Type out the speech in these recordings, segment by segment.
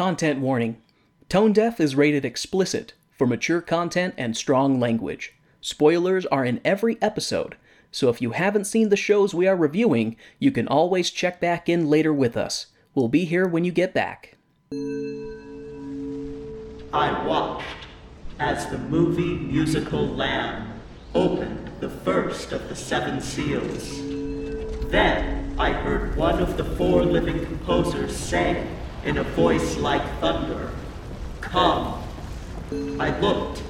Content warning Tone Deaf is rated explicit for mature content and strong language. Spoilers are in every episode, so if you haven't seen the shows we are reviewing, you can always check back in later with us. We'll be here when you get back. I watched as the movie musical Lamb opened the first of the seven seals. Then I heard one of the four living composers say in a voice like thunder, Come. I looked,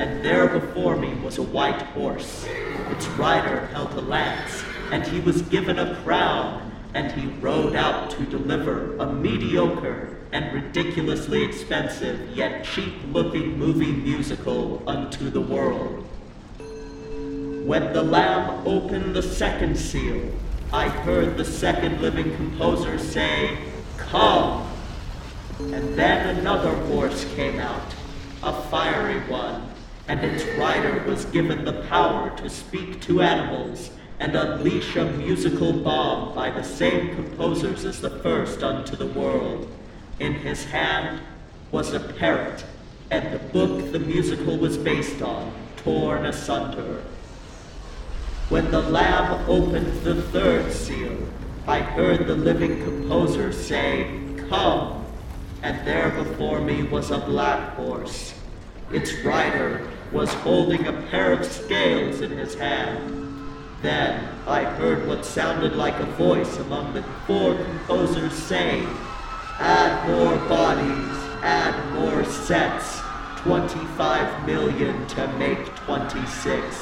and there before me was a white horse. Its rider held a lance, and he was given a crown, and he rode out to deliver a mediocre and ridiculously expensive yet cheap looking movie musical unto the world. When the Lamb opened the second seal, I heard the second living composer say, Come! And then another horse came out, a fiery one, and its rider was given the power to speak to animals and unleash a musical bomb by the same composers as the first unto the world. In his hand was a parrot, and the book the musical was based on, torn asunder. When the Lamb opened the third seal, I heard the living composer say, Come! And there before me was a black horse. Its rider was holding a pair of scales in his hand. Then I heard what sounded like a voice among the four composers saying, Add more bodies, add more sets, 25 million to make 26.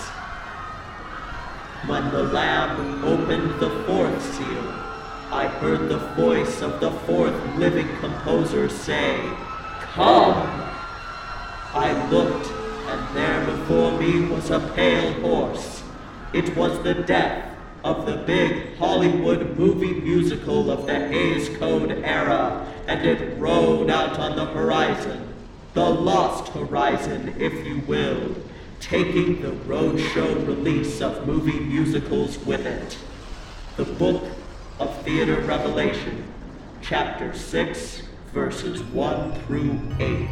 When the Lamb opened the fourth seal, I heard the voice of the fourth living composer say, Come! I looked, and there before me was a pale horse. It was the death of the big Hollywood movie musical of the Hays Code era, and it rode out on the horizon, the lost horizon, if you will, taking the roadshow release of movie musicals with it. The Book of Theater Revelation, Chapter 6, verses 1 through 8.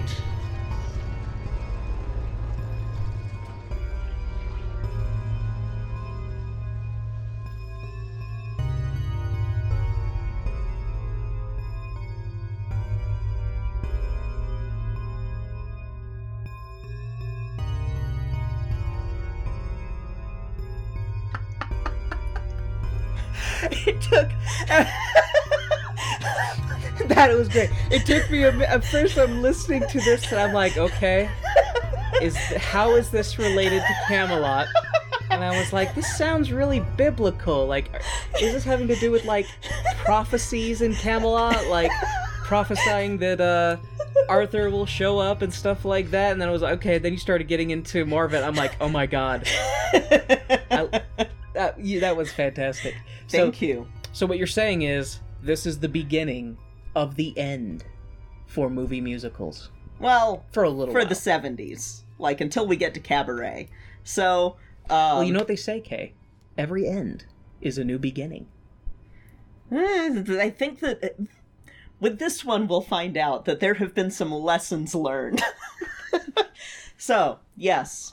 that was great. It took me a mi- at first. I'm listening to this and I'm like, okay, is how is this related to Camelot? And I was like, this sounds really biblical. Like, is this having to do with like prophecies in Camelot, like prophesying that uh Arthur will show up and stuff like that? And then I was like, okay. Then you started getting into more of it. I'm like, oh my god, I, that, that was fantastic. So- Thank you. So what you're saying is this is the beginning of the end for movie musicals Well, for a little for while. the 70s, like until we get to Cabaret. So, um, well, you know what they say, Kay? Every end is a new beginning. eh, I think that uh, with this one, we'll find out that there have been some lessons learned. so, yes.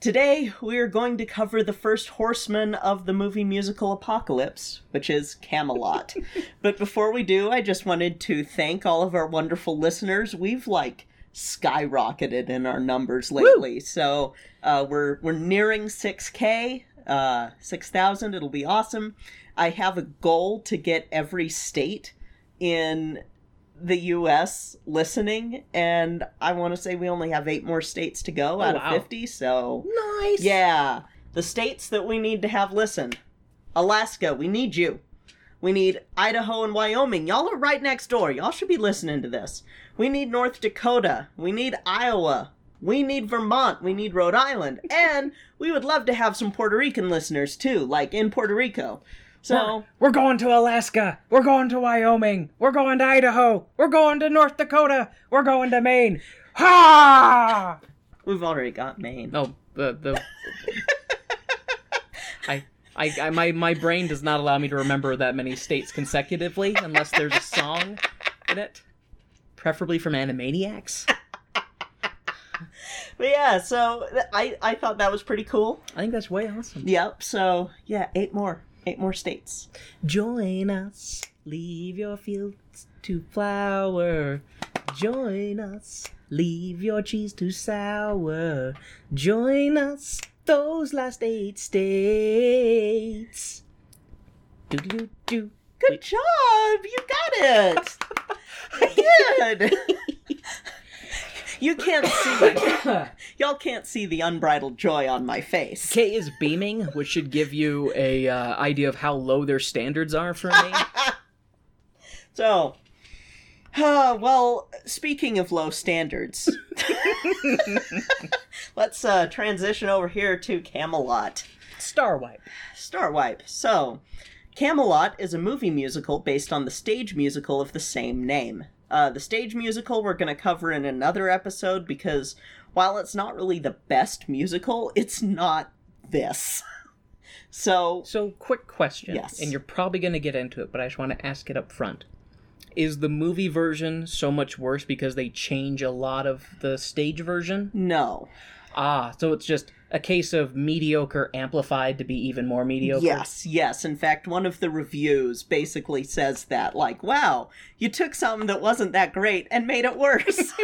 Today, we are going to cover the first horseman of the movie musical apocalypse, which is Camelot. but before we do, I just wanted to thank all of our wonderful listeners. We've like skyrocketed in our numbers lately. So uh, we're we're nearing 6k, uh, 6,000. It'll be awesome. I have a goal to get every state in the U.S. listening, and I want to say we only have eight more states to go oh, out wow. of 50. So Nice. yeah, the states that we need to have listen. Alaska, we need you. We need Idaho and Wyoming. Y'all are right next door. Y'all should be listening to this. We need North Dakota. We need Iowa. We need Vermont. We need Rhode Island. And we would love to have some Puerto Rican listeners too, like in Puerto Rico. So, We're going to Alaska. We're going to Wyoming. We're going to Idaho. We're going to North Dakota. We're going to Maine. Ha! we've already got Maine. No, the the. I, I, I, my, my brain does not allow me to remember that many states consecutively unless there's a song in it. preferably from Animaniacs. But yeah, so I I thought that was pretty cool. I think that's way awesome. Yep. So yeah, eight more, eight more states. Join us, leave your fields to flower. Join us, leave your cheese to sour. Join us, those last eight states. Do do do. Good job, you got it. Good. you can't see. Y'all can't see the unbridled joy on my face. Kay is beaming, which should give you a uh, idea of how low their standards are for me. So, uh, well, speaking of low standards, let's uh, transition over here to Camelot. Star Wipe. Star Wipe. So, Camelot is a movie musical based on the stage musical of the same name. Uh, the stage musical we're going to cover in another episode because while it's not really the best musical, it's not this. So, So, quick question. Yes. And you're probably going to get into it, but I just want to ask it up front. Is the movie version so much worse because they change a lot of the stage version? no. Ah, so it's just a case of mediocre amplified to be even more mediocre? Yes, yes. In fact, one of the reviews basically says that, like, wow, you took something that wasn't that great and made it worse.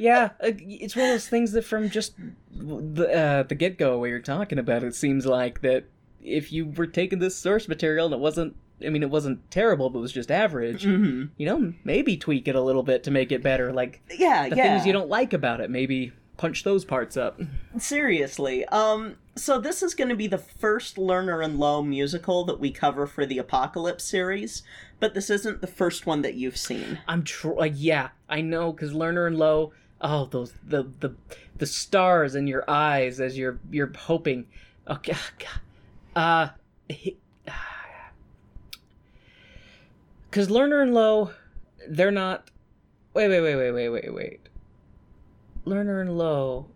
Yeah, uh, it's one of those things that from just the, uh, the get go, where you're talking about, it seems like that if you were taking this source material and it wasn't, I mean, it wasn't terrible, but it was just average, hmm you know, maybe tweak it a little bit to make it better. Like Yeah, the yeah. things you don't like about it, maybe punch those parts up. Seriously. Um, so this is going to be the first Lerner and Loewe musical that we cover for the Apocalypse series, but this isn't the first one that you've seen. I'm tr- yeah, I know, because Lerner and Loewe, oh, those the the the stars in your eyes as you're you're hoping. Okay, God, uh, because Lerner and Loewe, they're not. Wait, wait, wait, wait, wait, wait, wait. Lerner and Loewe,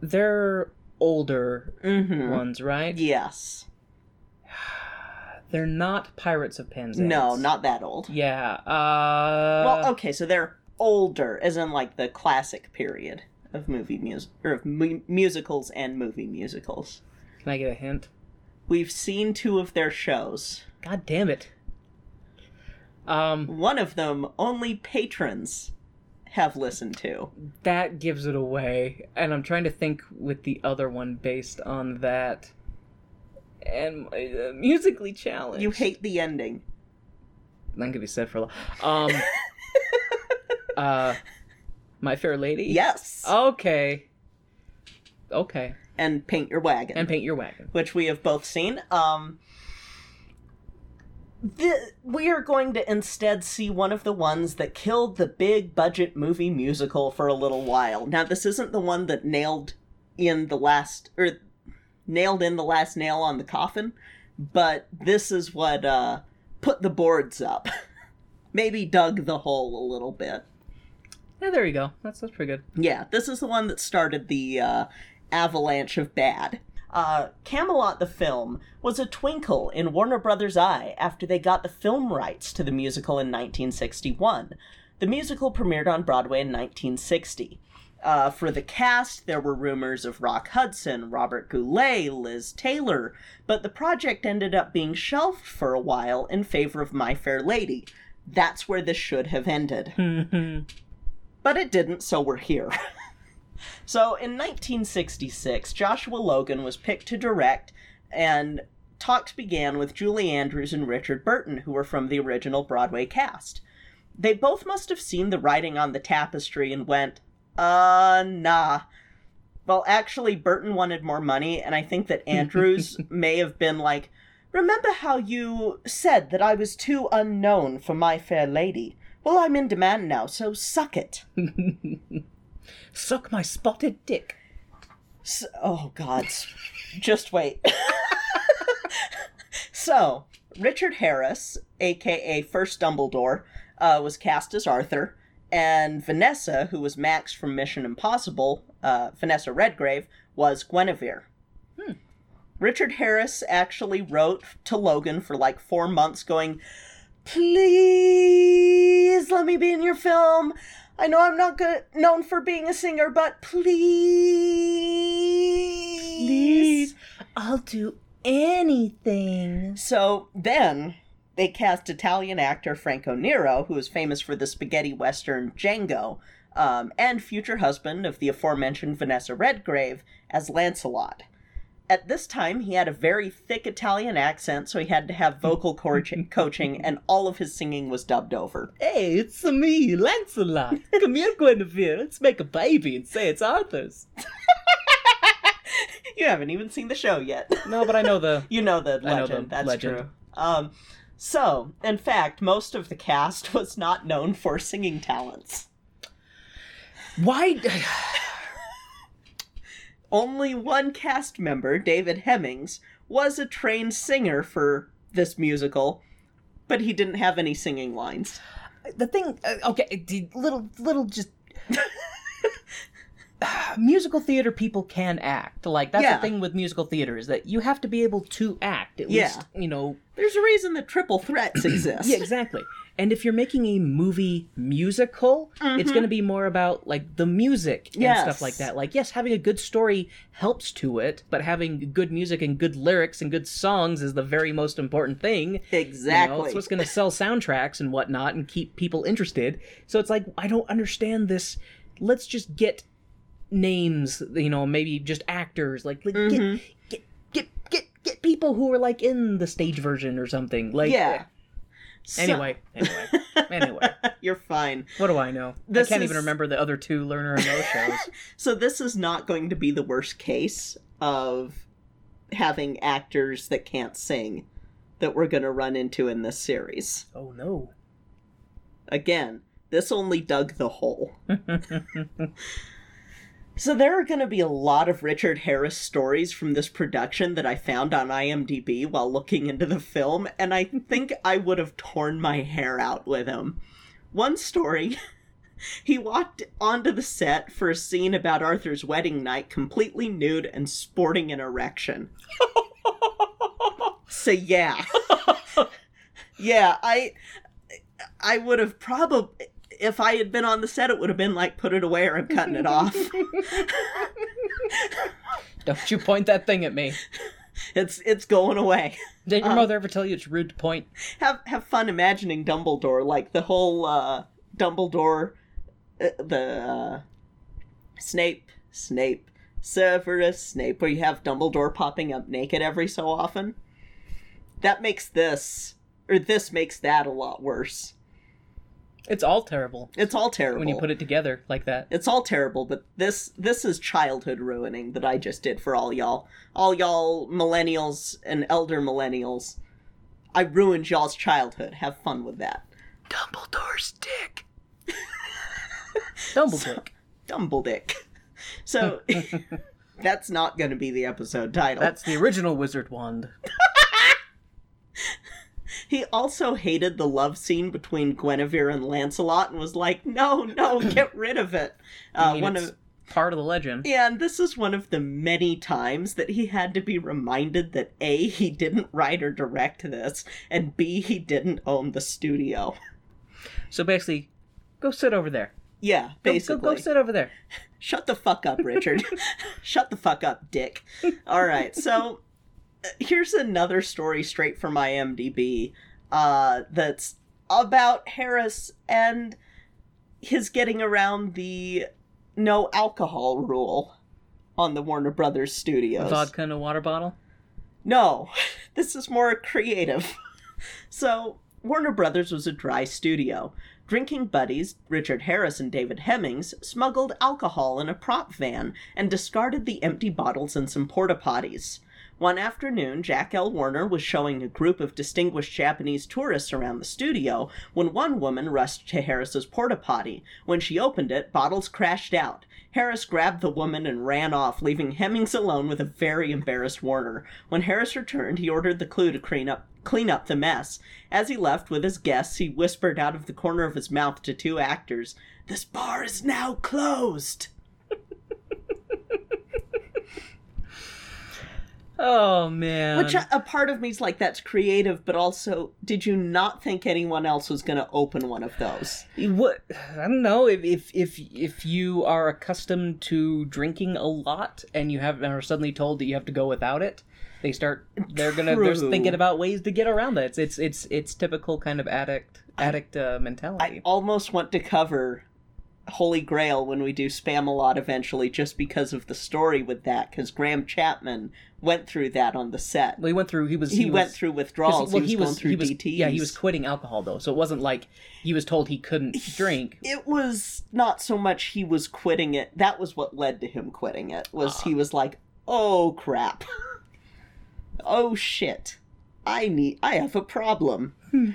they're older Mm-hmm. ones, right? Yes. They're not Pirates of Penzance. No, not that old. Yeah. Uh. well, okay, so they're older, as in like the classic period of movie music or of mu- musicals and movie musicals. Can I get a hint? We've seen two of their shows. God damn it. Um, One of them only patrons have listened to. that gives it away, and I'm trying to think with the other one based on that. And uh, musically challenged. You hate the ending. That could be said for a lot. Um. uh, My Fair Lady. Yes. Okay. Okay. and Paint Your Wagon. And paint your wagon. which we have both seen. Um, the, we are going to instead see one of the ones that killed the big budget movie musical for a little while. Now, this isn't the one that nailed in the last or nailed in the last nail on the coffin, but this is what uh, put the boards up. Maybe dug the hole a little bit. Yeah, there you go. That's that's pretty good. Yeah, this is the one that started the uh, avalanche of bad. Uh, Camelot the film was a twinkle in Warner Brothers' eye after they got the film rights to the musical in 1961. The musical premiered on Broadway in 1960. Uh, for the cast, there were rumors of Rock Hudson, Robert Goulet, Liz Taylor, but the project ended up being shelved for a while in favor of My Fair Lady. That's where this should have ended. But it didn't, so we're here. so in 1966, Joshua Logan was picked to direct, and talks began with Julie Andrews and Richard Burton, who were from the original Broadway cast. They both must have seen the writing on the tapestry and went, uh, nah. Well, actually, Burton wanted more money, and I think that Andrews may have been like, Remember how you said that I was too unknown for My Fair Lady? Well, I'm in demand now, so suck it. Suck my spotted dick. S- oh, God. Just wait. so, Richard Harris, aka First Dumbledore, uh, was cast as Arthur, and Vanessa, who was Max from Mission Impossible, uh, Vanessa Redgrave, was Guinevere. Richard Harris actually wrote to Logan for like four months, going, Please let me be in your film. I know I'm not good, known for being a singer, but please. Please. I'll do anything. So then they cast Italian actor Franco Nero, who is famous for the spaghetti western Django, um, and future husband of the aforementioned Vanessa Redgrave, as Lancelot. At this time, he had a very thick Italian accent, so he had to have vocal coaching, coaching and all of his singing was dubbed over. Hey, it's me, Lancelot. Come here, Guinevere. Let's make a baby and say it's Arthur's. You haven't even seen the show yet. No, but I know the. You know the I know legend. the That's legend. true. Um, so, in fact, most of the cast was not known for singing talents. Why? Only one cast member, David Hemmings, was a trained singer for this musical, but he didn't have any singing lines. the thing uh, okay little little just musical theater people can act like that's Yeah. the thing with musical theater is that you have to be able to act at Yeah. least you know There's a reason that triple threats exist. yeah exactly and if you're making a movie musical it's going to be more about like the music and Yes. stuff like that like yes having a good story helps to it but having good music and good lyrics and good songs is the very most important thing you Exactly. know, it's what's going to sell soundtracks and whatnot and keep people interested. So it's like I don't understand this. Let's just get names, you know, maybe just actors. Like, like Mm-hmm. get, get get get get people who are like in the stage version or something. Like, yeah. So- Anyway, anyway, anyway. You're fine. What do I know? This I can't even remember the other two Lerner and Loewe shows. So this is not going to be the worst case of having actors that can't sing that we're going to run into in this series. oh no. Again, this only dug the hole. so there are going to be a lot of Richard Harris stories from this production that I found on IMDb while looking into the film, and I think I would have torn my hair out with him. One story. He walked onto the set for a scene about Arthur's wedding night completely nude and sporting an erection. so yeah. yeah, I I would have probably if I had been on the set it would have been like put it away or I'm cutting it off. Don't you point that thing at me. it's it's going away. Did your Um, mother ever tell you it's rude to point? Have have fun imagining Dumbledore like the whole uh Dumbledore uh, the uh Snape Snape Severus Snape where you have Dumbledore popping up naked every so often. That makes this or this makes that a lot worse. It's all terrible It's all terrible. when you put it together like that. It's all terrible, but this this is childhood ruining that I just did for all y'all. All y'all millennials and elder millennials. I ruined y'all's childhood. Have fun with that. Dumbledore's dick. Dumbledore. Dumbledick. So that's not going to be the episode title. That's the original wizard wand. He also hated the love scene between Guinevere and Lancelot and was like, "No, no, get rid of it." I Uh, mean, one it's of part of the legend. And this is one of the many times that he had to be reminded that A, he didn't write or direct this, and B, he didn't own the studio. So basically, go sit over there. Yeah, basically. Go, go, sit over there. Shut the fuck up, Richard. Shut the fuck up, Dick. All right, so uh, here's another story straight from IMDb uh, that's about Harris and his getting around the no alcohol rule on the Warner Brothers studios. Vodka in a water bottle. No, this is more creative. so, Warner Brothers was a dry studio. Drinking buddies, Richard Harris and David Hemmings, smuggled alcohol in a prop van and discarded the empty bottles in some porta potties. One afternoon, Jack L. Warner was showing a group of distinguished Japanese tourists around the studio when one woman rushed to Harris's porta potty. When she opened it, bottles crashed out. Harris grabbed the woman and ran off, leaving Hemmings alone with a very embarrassed Warner. When Harris returned, he ordered the crew to clean up clean up the mess. As he left with his guests, he whispered out of the corner of his mouth to two actors, "This bar is now closed." Oh man. Which a, part of me's like, that's creative, but also, did you not think anyone else was going to open one of those? what I don't know if if if if you are accustomed to drinking a lot and you have and are suddenly told that you have to go without it, they start they're gonna they're thinking about ways to get around that. It's it's it's it's typical kind of addict addict uh, mentality. I almost want to cover Holy Grail when we do Spamalot eventually, just because of the story with that, because Graham Chapman went through that on the set. well, he went through. He was. He, was, went through 'cause withdrawals. well, he was going through he was, DTs. Yeah, he was quitting alcohol though, so it wasn't like he was told he couldn't drink. it was not so much he was quitting it that was what led to him quitting it was Ah. he was like oh crap oh shit i need i have a problem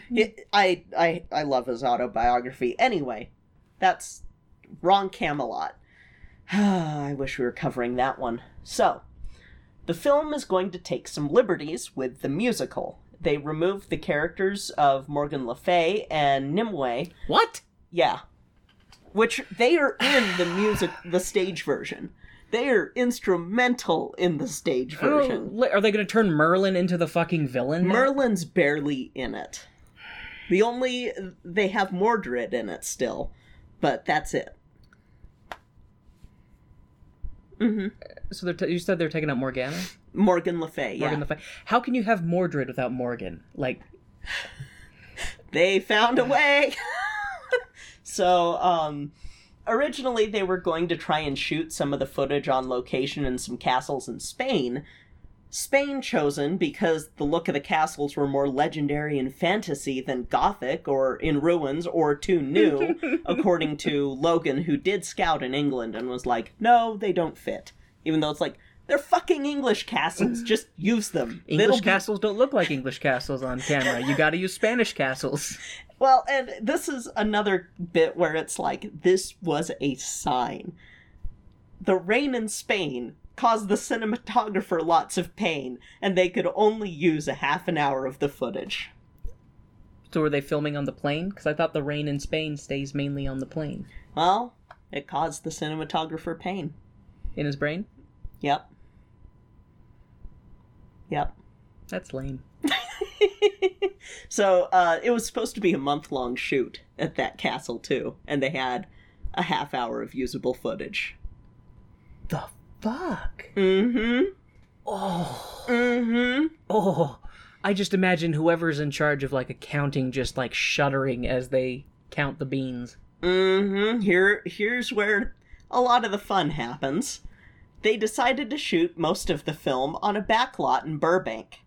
it, I, I i love his autobiography anyway that's wrong camelot i wish we were covering that one so the film is going to take some liberties with the musical they removed the characters of morgan le fay and nimue What? yeah. Which they are in the music, the stage version. They are instrumental in the stage oh, version. Oh, Are they going to turn Merlin into the fucking villain? now? Merlin's barely in it. The only they have Mordred in it still, but that's it. So they're t- you said they're taking out Morgana. Morgan Le Fay, yeah. Morgan Le Fay. How can you have Mordred without Morgan? Like, they found a way. so, um, originally they were going to try and shoot some of the footage on location in some castles in Spain. Spain chosen because the look of the castles were more legendary and fantasy than gothic or in ruins or too new, according to Logan, who did scout in England and was like, no, they don't fit. Even though it's like, they're fucking English castles, just use them. It'll English be castles don't look like English castles on camera. You got to use Spanish castles. Well, and this is another bit where it's like this was a sign. The rain in Spain caused the cinematographer lots of pain, and they could only use a half an hour of the footage. So were they filming on the plane? Because I thought the rain in Spain stays mainly on the plane. Well, it caused the cinematographer pain. In his brain? Yep. Yep. That's lame. So, uh, it was supposed to be a month long shoot at that castle, too, and they had a half hour of usable footage. The fuck? Mm hmm. Oh. Mm hmm. Oh. I just imagine whoever's in charge of like accounting just like shuddering as they count the beans. Mm-hmm. Here here's where a lot of the fun happens. They decided to shoot most of the film on a backlot in Burbank.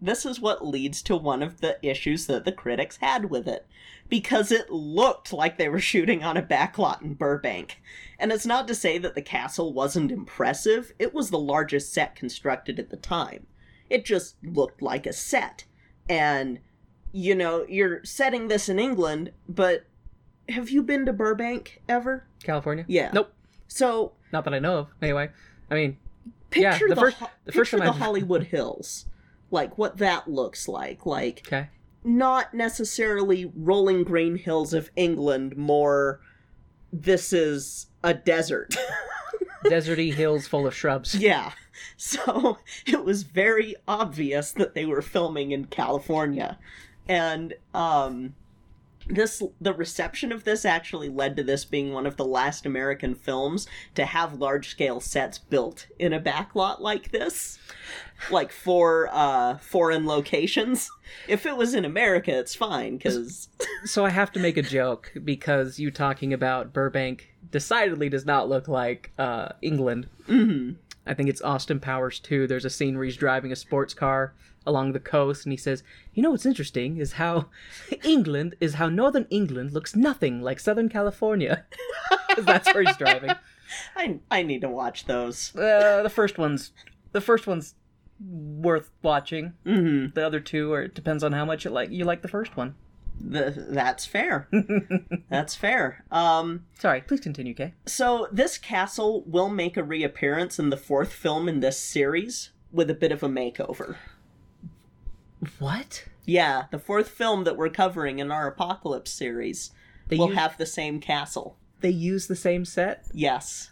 This is what leads to one of the issues that the critics had with it. Because it looked like they were shooting on a backlot in Burbank. And it's not to say that the castle wasn't impressive, it was the largest set constructed at the time. It just looked like a set. And, you know, you're setting this in England, but have you been to Burbank ever? California? Yeah. Nope. So Not that I know of. Anyway, I mean, picture Yeah, the the, first- Ho- the first time the I've- Hollywood Hills, like what that looks like. Like okay. not necessarily rolling green hills of England. More, this is a desert. Deserty hills full of shrubs. yeah. So it was very obvious that they were filming in California, and um. This the reception of this actually led to this being one of the last American films to have large scale sets built in a backlot like this. Like for uh foreign locations. If it was in America, it's fine because So I have to make a joke because you talking about Burbank decidedly does not look like uh, England. hmm I think it's Austin Powers too. There's a scene where he's driving a sports car along the coast and he says, "You know what's interesting is how England is how northern England looks nothing like southern California." that's where he's driving. I I need to watch those. Uh, the first one's the first one's worth watching. hmm The other two are it depends on how much you like you like the first one. The, that's fair. that's fair. Um, Sorry, please continue, Kay. so this castle will make a reappearance in the fourth film in this series with a bit of a makeover. What? Yeah, the fourth film that we're covering in our Apocalypse series They will use, have the same castle. they use the same set? Yes.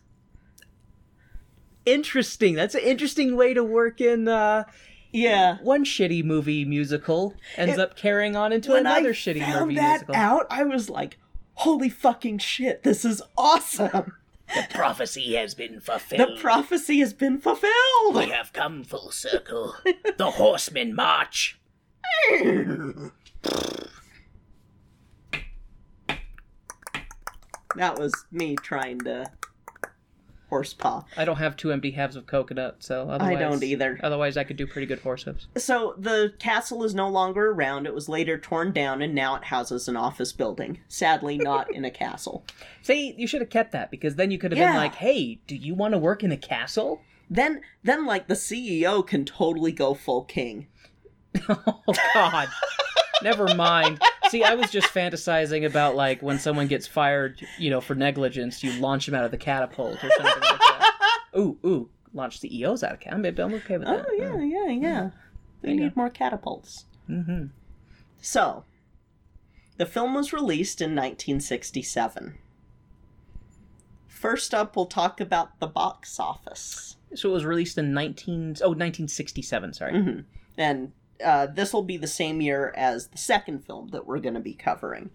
Interesting. That's an interesting way to work in uh, Yeah. one shitty movie musical ends It- up carrying on into another I shitty found movie that musical. out, I was like, "Holy fucking shit! This is awesome! The prophecy has been fulfilled. The prophecy has been fulfilled." we have come full circle. The horsemen march. That was me trying to horsepaw. I don't have two empty halves of coconut, so otherwise, I don't either. Otherwise, I could do pretty good horse hooves. So the castle is no longer around. It was later torn down, and now it houses an office building. Sadly, not in a castle. See, you should have kept that because then you could have Yeah. been like, "Hey, do you want to work in a castle?" Then, then, like the CEO can totally go full king. oh God. Never mind. See, I was just fantasizing about like when someone gets fired, you know, for negligence, you launch them out of the catapult or something like that. Ooh, ooh, launch CEOs out of catapult. I'm okay with that. Oh yeah, yeah, yeah. We you need more catapults. Mm-hmm. So, the film was released in 1967. First up, we'll talk about the box office. So it was released in 19 oh 1967, sorry. Mhm. And uh, this will be the same year as the second film that we're going to be covering.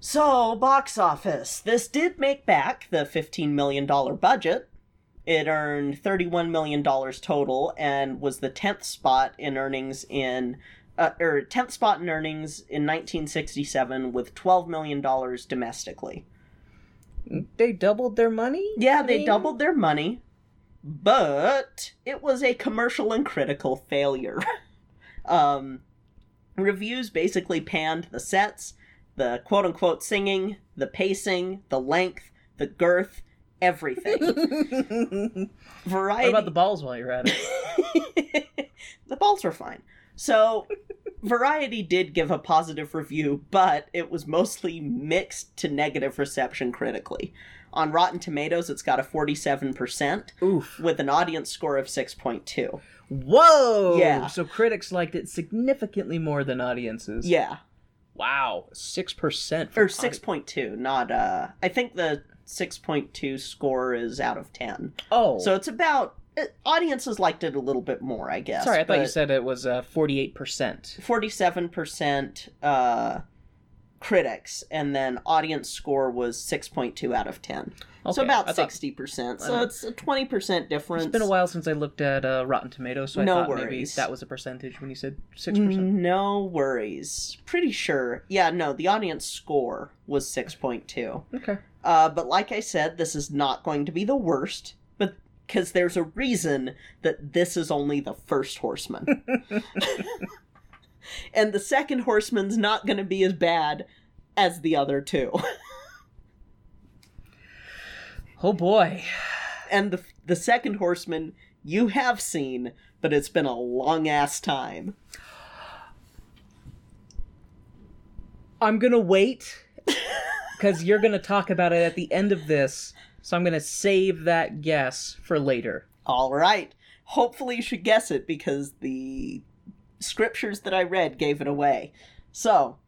So, box office. This did make back the $15 million budget. It earned $31 million total and was the 10th spot in earnings in. Uh, or 10th spot in earnings in 1967 with $12 million domestically. They doubled their money? Yeah, I they mean, doubled their money, but it was a commercial and critical failure. um, reviews basically panned the sets, the quote unquote singing, the pacing, the length, the girth, everything. What Variety. about the balls while you're at it? the balls were fine. So, Variety did give a positive review, but it was mostly mixed to negative reception critically. On Rotten Tomatoes, it's got a 47%, Oof. with an audience score of 6.2. Whoa! Yeah. So critics liked it significantly more than audiences. Yeah, Wow. 6%. or 6.2, not, uh, I think the 6.2 score is out of 10. Oh. So it's about, it, audiences liked it a little bit more, I guess. Sorry, I thought you said it was uh, 48%. 47% uh, critics, and then audience score was 6.2 out of 10. so about thought- 60%. So it's a 20% difference. It's been a while since I looked at uh, Rotten Tomatoes, so I No thought maybe that was a percentage when you said 6%. No worries. Pretty sure. Yeah, no, the audience score was 6.2. Okay. Uh, but like I said, this is not going to be the worst, but because there's a reason that this is only the first horseman. and the second horseman's not going to be as bad as the other two. Oh boy. and the the second horseman you have seen, but it's been a long ass time. I'm gonna wait because you're gonna talk about it at the end of this, so I'm gonna save that guess for later. All right. Hopefully you should guess it because the scriptures that I read gave it away. So,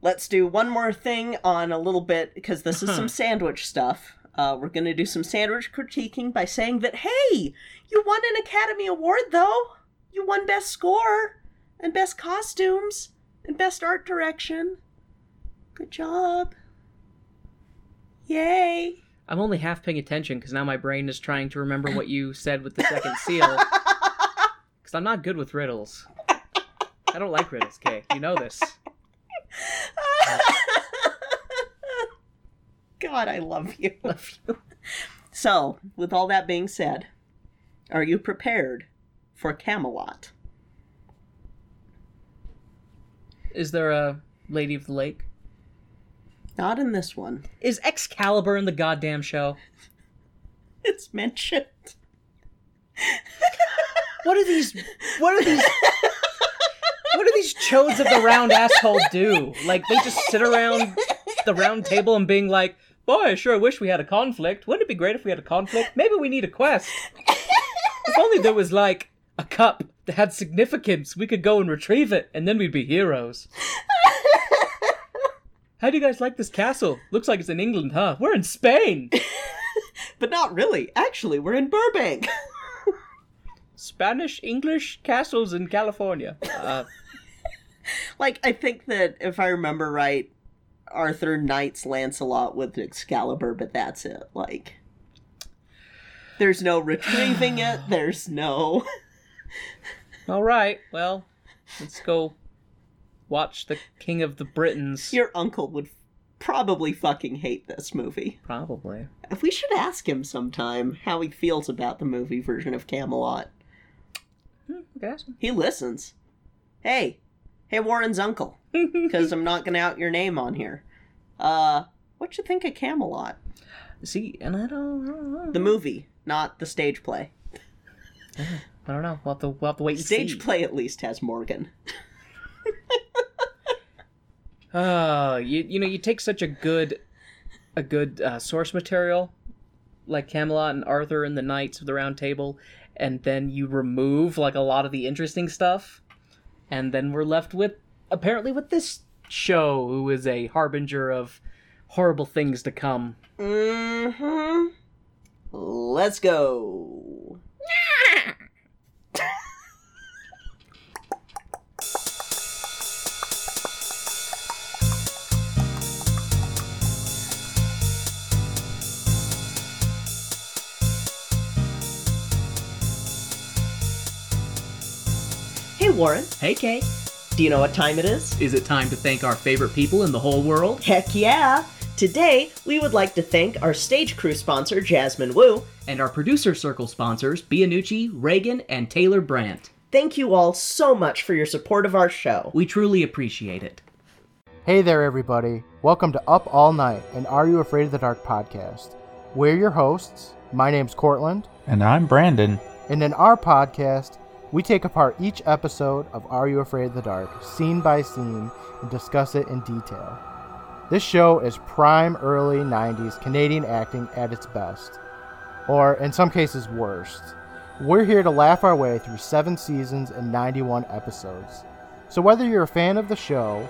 let's do one more thing on a little bit because this is some sandwich stuff. Uh, we're going to do some sandwich critiquing by saying that, hey, you won an Academy Award though. You won Best Score and Best Costumes and Best Art Direction. Good job. Yay. I'm only half paying attention because now my brain is trying to remember what you said with the second seal. Because I'm not good with riddles. I don't like riddles, Kay. You know this. God, I love you. Love you. So, with all that being said, are you prepared for Camelot? Is there a Lady of the Lake? Not in this one. Is Excalibur in the goddamn show? It's mentioned. What are these? What are these? What do these chodes of the round asshole do? Like they just sit around the round table and being like, "Boy, I sure wish we had a conflict. Wouldn't it be great if we had a conflict? Maybe we need a quest. If only there was like a cup that had significance. We could go and retrieve it, and then we'd be heroes." How do you guys like this castle? Looks like it's in England, huh? We're in Spain. but not really. Actually, we're in Burbank. Spanish English castles in California. Uh, like, I think that if I remember right, Arthur knights Lancelot with Excalibur, but that's it. Like, there's no retrieving it. There's no. all right, well, let's go watch the King of the Britons. Your uncle would probably fucking hate this movie. Probably. We should ask him sometime how he feels about the movie version of Camelot. Hmm, okay. He listens. Hey, hey, Warren's uncle. Because I'm not gonna out your name on here. Uh, what you think of Camelot? See, and I don't, I don't know. The movie, not the stage play. I don't know. We'll have to, we'll have to wait and Stage see. play at least has Morgan. Uh, you you know you take such a good, a good uh, source material, like Camelot and Arthur and the Knights of the Round Table, and then you remove like a lot of the interesting stuff, and then we're left with apparently with this show, who is a harbinger of horrible things to come. Mm-hmm. Let's go. Warren, Hey, Kay. do you know what time it is? Is it time to thank our favorite people in the whole world? Heck yeah! Today, we would like to thank our stage crew sponsor, Jasmine Wu. And our producer circle sponsors, Bianucci, Reagan, and Taylor Brandt. Thank you all so much for your support of our show. We truly appreciate it. Hey there, everybody. Welcome to Up All Night, and Are You Afraid of the Dark podcast. We're your hosts. My name's Cortland, And I'm Brandon. and in our podcast, we take apart each episode of Are You Afraid of the Dark, scene by scene, and discuss it in detail. This show is prime early 90s Canadian acting at its best, or in some cases, worst. We're here to laugh our way through seven seasons and 91 episodes. So whether you're a fan of the show,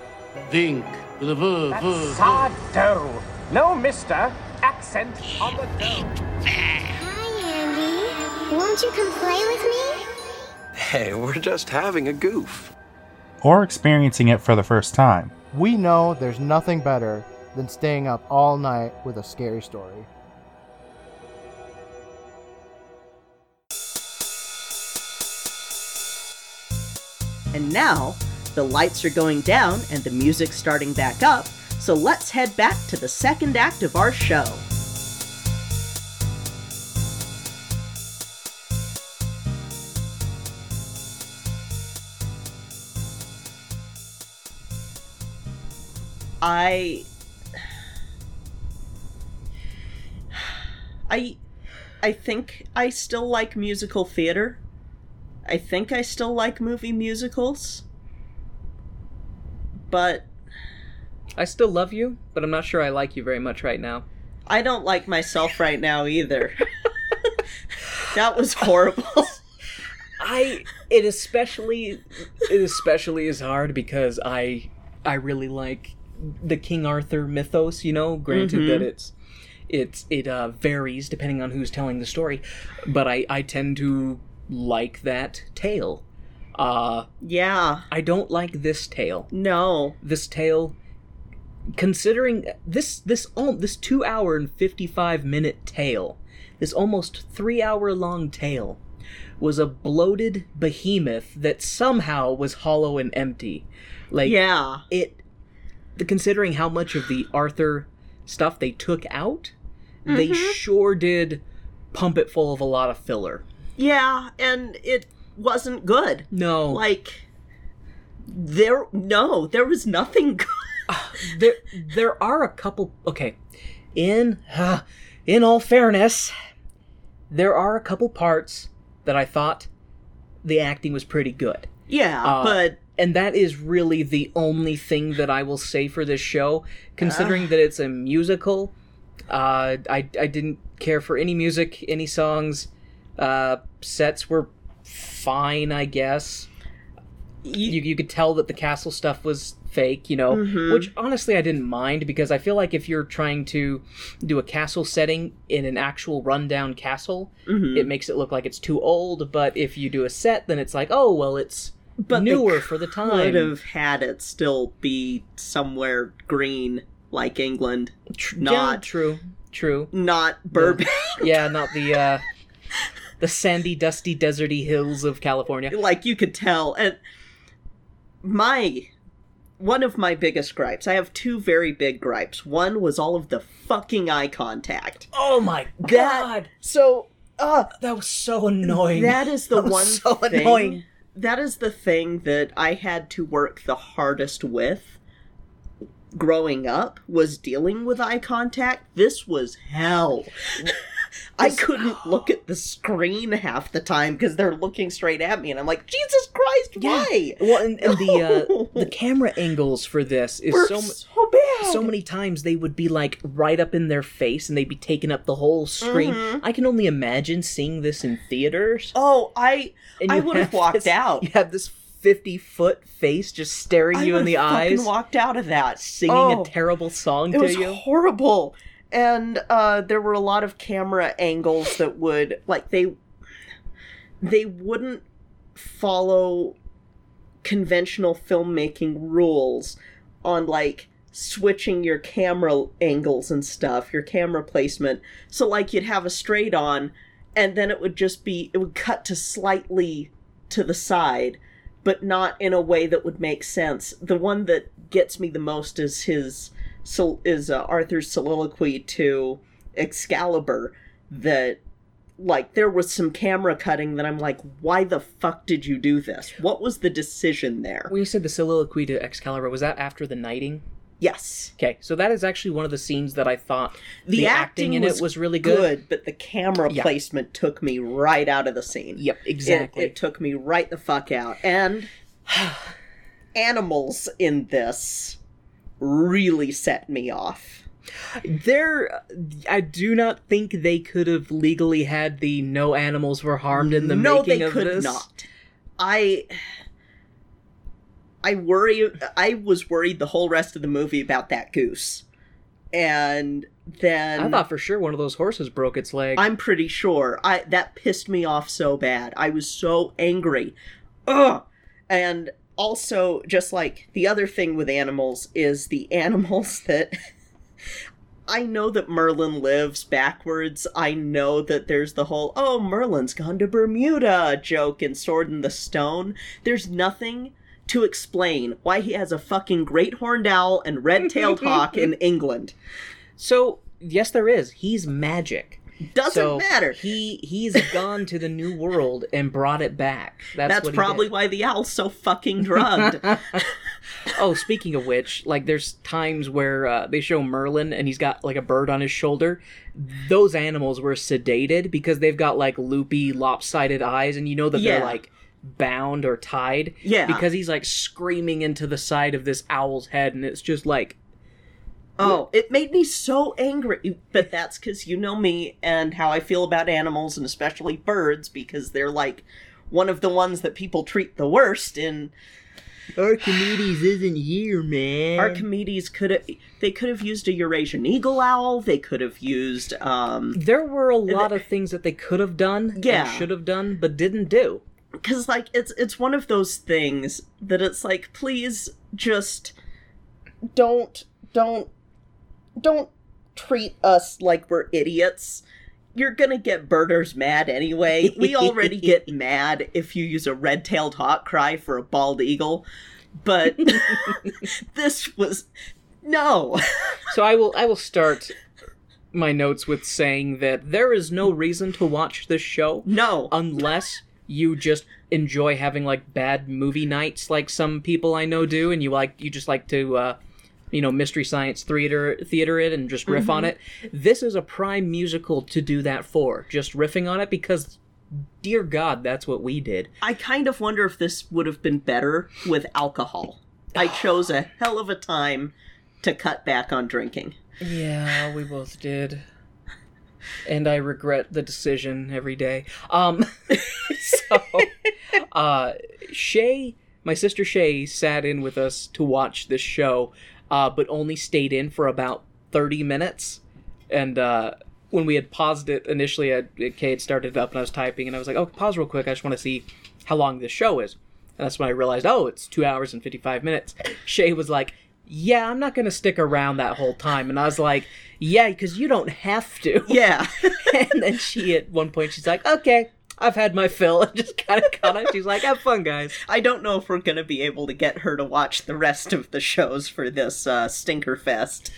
Dink with a v, v, v. Sardo. No mister. Accent on the dough. Hi, Andy. Won't you come play with me? Hey, we're just having a goof. Or experiencing it for the first time. we know there's nothing better than staying up all night with a scary story. And now, the lights are going down and the music's starting back up, so let's head back to the second act of our show. I I I think I still like musical theater. I think I still like movie musicals. But I still love you, but I'm not sure I like you very much right now. I don't like myself right now either. that was horrible. I it especially it especially is hard because I I really like the King Arthur mythos, you know, granted that it's it's it uh varies depending on who's telling the story, but I I tend to like that tale. Uh yeah. I don't like this tale. No. This tale considering this this this 2 hour and 55 minute tale, this almost 3 hour long tale was a bloated behemoth that somehow was hollow and empty. Like Yeah. it considering how much of the Arthur stuff they took out, they sure did pump it full of a lot of filler. Yeah, and it wasn't good. No. Like there no, there was nothing good. there there are a couple okay in uh, in all fairness there are a couple parts that i thought the acting was pretty good Yeah, Uh, but and that is really the only thing that i will say for this show considering that it's a musical uh i i didn't care for any music any songs uh sets were fine i guess you, you could tell that the castle stuff was fake, you know, Mhm. which honestly I didn't mind because I feel like if you're trying to do a castle setting in an actual rundown castle, Mhm. it makes it look like it's too old. But if you do a set, then it's like, oh well, it's But newer for the time. Could have had it still be somewhere green like England, yeah, not true, true. not Burbank. Yeah, not the uh, the sandy, dusty, deserty hills of California. like you could tell and my one of my biggest gripes i have two very big gripes one was all of the fucking eye contact Oh my that god, so uh that was so annoying. that is the That one so thing annoying. That is the thing that i had to work the hardest with growing up was dealing with eye contact. This was hell I couldn't look at the screen half the time because they're looking straight at me, and I'm like, Jesus Christ, why? Well, and, and the uh, the camera angles for this is We're so so, bad. so many times they would be like right up in their face and they'd be taking up the whole screen. Mhm. I can only imagine seeing this in theaters. Oh, I I would have walked this- out. You have this fifty foot face just staring I you in the eyes, walked out of that, singing Oh, a terrible song It to was you. horrible, and uh, there were a lot of camera angles that would like they they wouldn't follow conventional filmmaking rules on like switching your camera angles and stuff, your camera placement. So like you'd have a straight on and then it would just be it would cut to slightly to the side, but not in a way that would make sense. The one that gets me the most is his so is uh, Arthur's soliloquy to Excalibur that like there was some camera cutting that I'm like why the fuck did you do this? What was the decision there? When you said the soliloquy to Excalibur, was that after the knighting? Yes. Okay, so that is actually one of the scenes that I thought The, the, acting, in was it was really good. but the camera Yeah. placement took me right out of the scene. Yep, It- exactly. It, took me right the fuck out. And animals in this really set me off. There, I do not think they could have legally had the no animals were harmed in the no, making they could not. I I worry I was worried the whole rest of the movie about that goose. And then I thought for sure one of those horses broke its leg. I'm pretty sure. I that pissed me off so bad. I was so angry. Ugh. And also, just like the other thing with animals is the animals that I know that Merlin lives backwards. I know that there's the whole "Oh, Merlin's gone to Bermuda" joke in Sword in the Stone. There's nothing to explain why he has a fucking great horned owl and red-tailed hawk in England. so yes, there is. He's magic. Doesn't So matter. He he's gone to the new world and brought it back. That's, That's probably why the owl's so fucking drugged. oh, speaking of which, like there's times where uh, they show Merlin and he's got like a bird on his shoulder. Those animals were sedated because they've got like loopy, lopsided eyes, and you know that Yeah. they're like bound or tied. Yeah. Because he's like screaming into the side of this owl's head, and it's just like oh, it made me so angry. But that's because you know me and how I feel about animals and especially birds because they're like one of the ones that people treat the worst in Archimedes isn't here, man. Archimedes could have they could have used a Eurasian eagle owl, they could have used um there were a lot of things that they could have done, Yeah. and should have done, but didn't do. cuz like it's it's one of those things that it's like please just don't don't don't treat us like we're idiots. You're gonna get birders mad anyway. We already get mad if you use a red-tailed hawk cry for a bald eagle, but this was no. So I will I will start my notes with saying that there is no reason to watch this show No. unless you just enjoy having like bad movie nights like some people I know do and you like you just like to uh you know mystery science theater theater it and just riff on it. This is a prime musical to do that for. Just riffing on it because dear god that's what we did. I kind of wonder if this would have been better with alcohol. I chose a hell of a time to cut back on drinking. Yeah, we both did. And I regret the decision every day. Um so uh Shay my sister Shay sat in with us to watch this show, uh, but only stayed in for about thirty minutes. And uh, when we had paused it initially, I, Kay had started it up and I was typing, and I was like, "Oh, pause real quick. I just want to see how long this show is." And that's when I realized, oh, it's two hours and fifty-five minutes. Shay was like, "Yeah, I'm not gonna stick around that whole time," and I was like, "Yeah, because you don't have to." Yeah. and then she, at one point, she's like, "Okay." I've had my fill and just kind of cut it. She's like, have fun, guys. I don't know if we're going to be able to get her to watch the rest of the shows for this uh, Stinker Fest.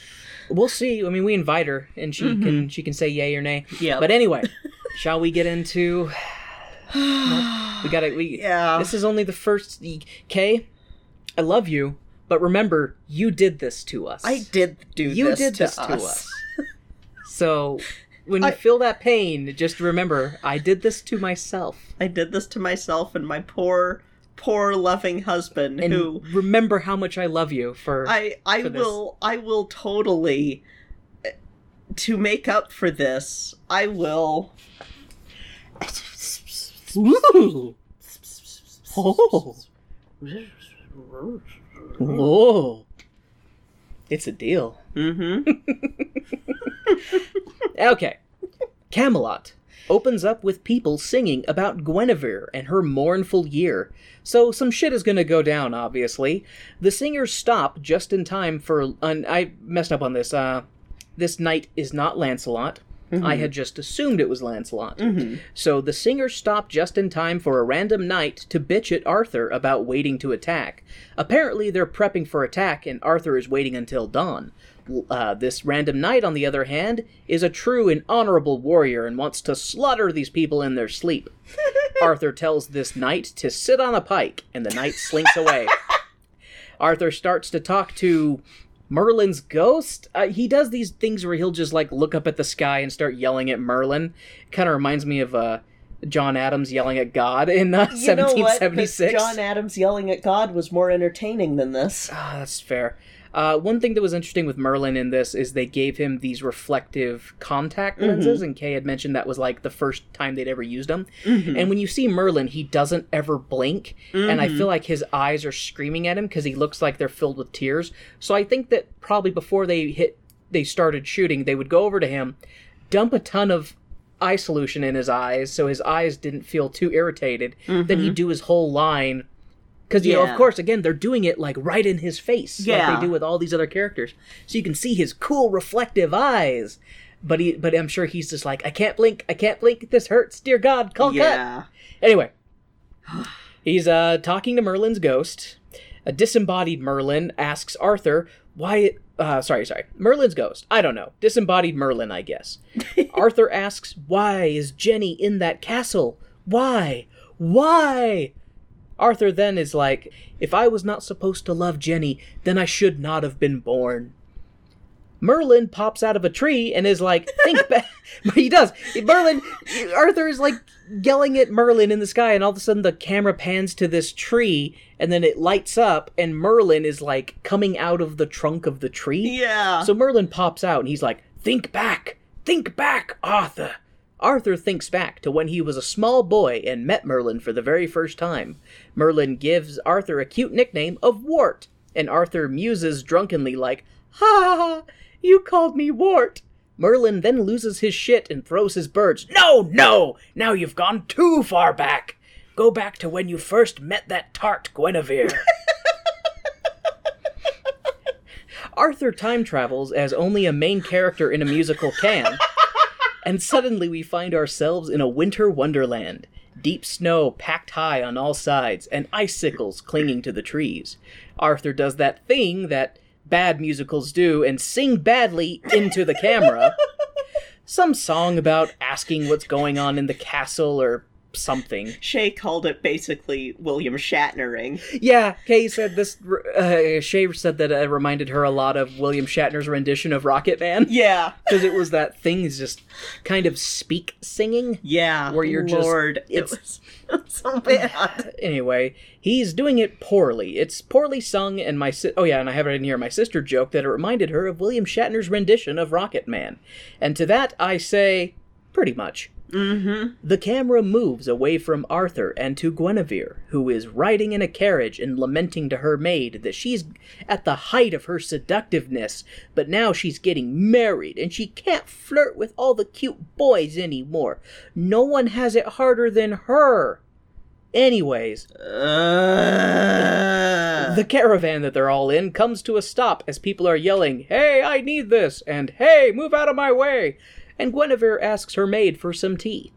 We'll see. I mean, we invite her, and she can she can say yay or nay. Yep. But anyway, shall we get into? No, we gotta. We Yeah. This is only the first. Kay, I love you, but remember, you did this to us. I did do You did to this us. to us. So, when you I- feel that pain, just remember, I did this to myself. I did this to myself and my poor, poor loving husband And who remember how much I love you for. I I for will I will totally uh, to make up for this. I will Ooh. Oh. Oh. It's a deal. Mm-hmm. Okay. Camelot opens up with people singing about Guinevere and her mournful year. So some shit is gonna go down, obviously. The singers stop just in time for. I messed up on this. Uh, this knight is not Lancelot. I had just assumed it was Lancelot. So the singers stop just in time for a random knight to bitch at Arthur about waiting to attack. Apparently, they're prepping for attack, and Arthur is waiting until dawn. Uh, this random knight, on the other hand, is a true and honorable warrior and wants to slaughter these people in their sleep. Arthur tells this knight to sit on a pike, and the knight slinks away. Arthur starts to talk to Merlin's ghost. Uh, he does these things where he'll just like look up at the sky and start yelling at Merlin. Kind of reminds me of uh, John Adams yelling at God in uh, You know what? 1776. John Adams yelling at God was more entertaining than this. Ah, that's fair. Uh, one thing that was interesting with Merlin in this is they gave him these reflective contact lenses, mm-hmm. and Kay had mentioned that was like the first time they'd ever used them. Mm-hmm. And when you see Merlin, he doesn't ever blink, and I mm-hmm. feel like his eyes are screaming at him because he looks like they're filled with tears. So I think that probably before they hit, they started shooting, they would go over to him, dump a ton of eye solution in his eyes so his eyes didn't feel too irritated. Then he'd do his whole line because you know, of course, again, they're doing it like right in his face, Yeah. like they do with all these other characters. So you can see his cool, reflective eyes. But he, but I'm sure he's just like, I can't blink, I can't blink. This hurts, dear God, call cut. Anyway, he's uh talking to Merlin's ghost. A disembodied Merlin asks Arthur why. Uh, sorry, sorry. Merlin's ghost. I don't know. Disembodied Merlin, I guess. Arthur asks, "Why is Jenny in that castle? Why? Why?" Arthur then is like, "If I was not supposed to love Jenny, then I should not have been born." Merlin pops out of a tree and is like, think back. he does. Merlin, Arthur is like yelling at Merlin in the sky, and all of a sudden the camera pans to this tree, and then it lights up, and Merlin is like coming out of the trunk of the tree. Yeah. So Merlin pops out, and he's like, think back, think back, Arthur. Arthur thinks back to when he was a small boy and met Merlin for the very first time. Merlin gives Arthur a cute nickname of Wart, and Arthur muses drunkenly, like, Ha ha ha, you called me Wart. Merlin then loses his shit and throws his birds. No, no! Now you've gone too far back! Go back to when you first met that tart Guinevere. Arthur time travels as only a main character in a musical can. And suddenly we find ourselves in a winter wonderland. Deep snow packed high on all sides, and icicles clinging to the trees. Arthur does that thing that bad musicals do and sing badly into the camera. Some song about asking what's going on in the castle or something. Shay called it basically William Shatnering. Yeah, Kay said this. Uh, Shay said that it reminded her a lot of William Shatner's rendition of Rocket Man. Yeah. because it was that thing is just kind of speak singing. Yeah. Where you're just- Lord, it it's- was so bad. Anyway, he's doing it poorly. It's poorly sung, and my si- oh yeah, and I have it in here. My sister joked that it reminded her of William Shatner's rendition of Rocket Man, and to that I say, pretty much. Mm-hmm. The camera moves away from Arthur and to Guinevere, who is riding in a carriage and lamenting to her maid that she's at the height of her seductiveness, but now she's getting married and she can't flirt with all the cute boys anymore. No one has it harder than her. Anyways, Uh, the caravan that they're all in comes to a stop as people are yelling, Hey, I need this! and Hey, move out of my way! And Guinevere asks her maid for some tea.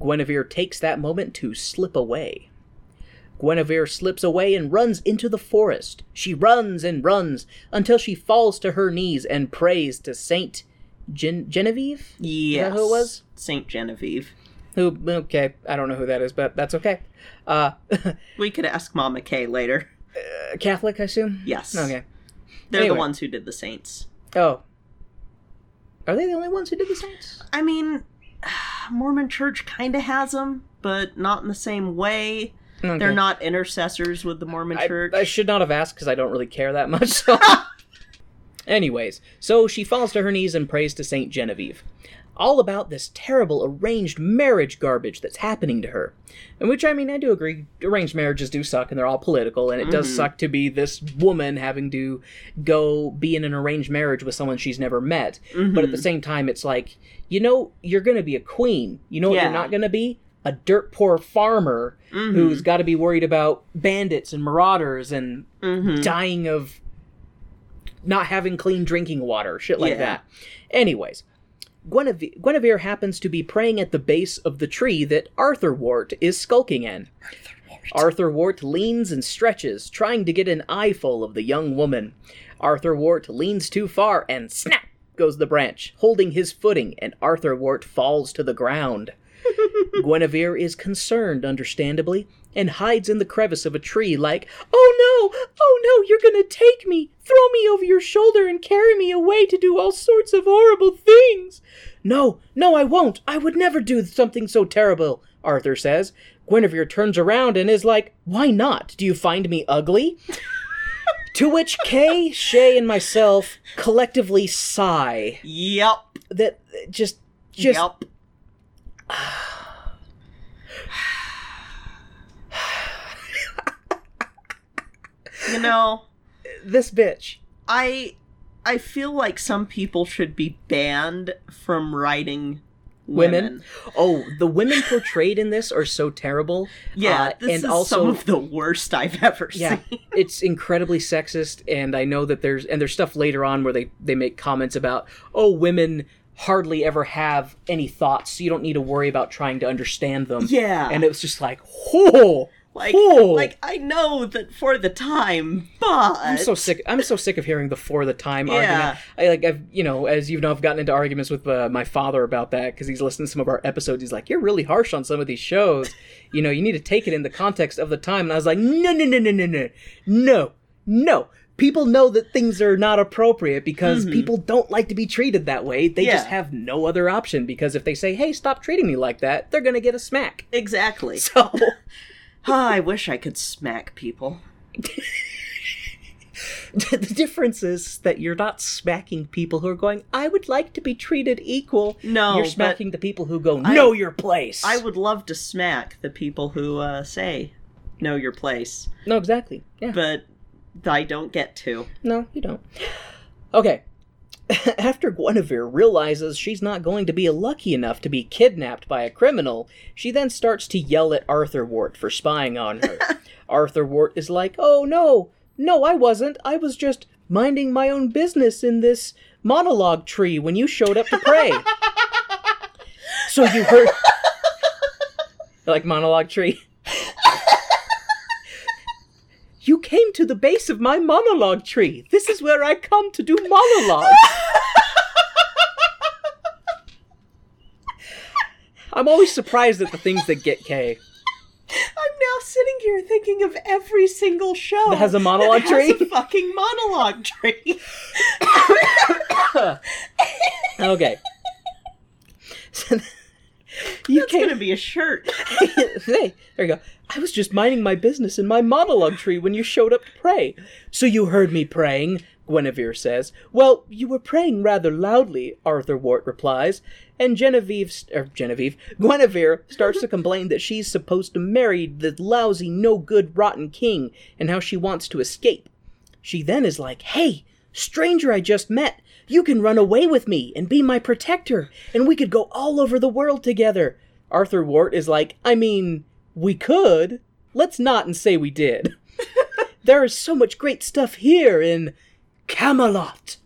Guinevere takes that moment to slip away. Guinevere slips away and runs into the forest. She runs and runs until she falls to her knees and prays to Saint Gen- Genevieve? yes. that who it was? Saint Genevieve. Who, okay, I don't know who that is, but that's okay. Uh, We could ask Mama Kay later. Catholic, I assume? Yes. Okay. They're Anyway. the ones who did the saints. Oh. Are they the only ones who did the Saints? I mean, Mormon Church kind of has them, but not in the same way. Okay. They're not intercessors with the Mormon I, Church. I should not have asked because I don't really care that much. So. Anyways, so she falls to her knees and prays to Saint Genevieve. All about this terrible arranged marriage garbage that's happening to her. And which, I mean, I do agree, arranged marriages do suck and they're all political, and it does mm-hmm. suck to be this woman having to go be in an arranged marriage with someone she's never met. But at mm-hmm. the same time, it's like, you know, you're gonna be a queen. You know what Yeah. you're not gonna be? A dirt poor farmer mm-hmm. who's got to be worried about bandits and marauders and dying of not having clean drinking water, shit like Yeah. that. Anyways, Guinevere, Guinevere happens to be praying at the base of the tree that Arthur Wart is skulking in. Arthur Wart leans and stretches, trying to get an eyeful of the young woman. Arthur Wart leans too far, and snap goes the branch, holding his footing, and Arthur Wart falls to the ground. Guinevere is concerned, understandably, and hides in the crevice of a tree like, Oh no! Oh no! You're gonna take me! Throw me over your shoulder and carry me away to do all sorts of horrible things! No, no, I won't! I would never do something so terrible, Arthur says. Guinevere turns around and is like, Why not? Do you find me ugly? to which Kay, Shay, and myself collectively sigh yep. that just just yep. you know, this bitch. I I feel like some people should be banned from writing Women. women. Oh, the women portrayed in this are so terrible. Yeah, Uh, this and is also some of the worst I've ever yeah, seen. it's incredibly sexist, and I know that there's and there's stuff later on where they they make comments about oh women hardly ever have any thoughts, so you don't need to worry about trying to understand them. Yeah. and it was just like whoa, Like, whoa. like I know that for the time, but I'm so sick. I'm so sick of hearing the for the time Yeah. argument. I like, I've you know, as you know, I've gotten into arguments with uh, my father about that because he's listened to some of our episodes. He's like, "You're really harsh on some of these shows. You know, you need to take it in the context of the time." And I was like, "No, no, no, no, no, no, no, no." People know that things are not appropriate because people don't like to be treated that way. They just Mm-hmm. Have no other option because if they say, "Hey, stop treating me like that," they're gonna get a smack. exactly. So. Ah, I wish I could smack people. the difference is that you're not smacking people who are going, I would like to be treated equal. No, You're smacking the people who go, Know your place. I would love to smack the people who uh, say, "Know your place," No, exactly. Yeah. but I don't get to. No, you don't. Okay. After Guinevere realizes she's not going to be lucky enough to be kidnapped by a criminal, she then starts to yell at Arthur Wart for spying on her. Arthur Wart is like, Oh no, no, I wasn't. I was just minding my own business in this monologue tree when you showed up to pray. so you heard. like monologue tree? You came to the base of my monologue tree. This is where I come to do monologues. I'm always surprised at the things that get K. I'm now sitting here thinking of every single show That has a monologue that has tree? a fucking monologue tree. Okay. So, you That's came. gonna be a shirt. hey, there you go. I was just minding my business in my monologue tree when you showed up to pray. So you heard me praying. Guinevere says. Well, you were praying rather loudly, Arthur Wart replies, and Genevieve, or er, Genevieve, Guinevere starts to complain that she's supposed to marry the lousy, no good, rotten king, and how she wants to escape. She then is like, Hey, stranger I just met, you can run away with me and be my protector, and we could go all over the world together. Arthur Wart is like, I mean, we could. Let's not and say we did. there is so much great stuff here in Camelot.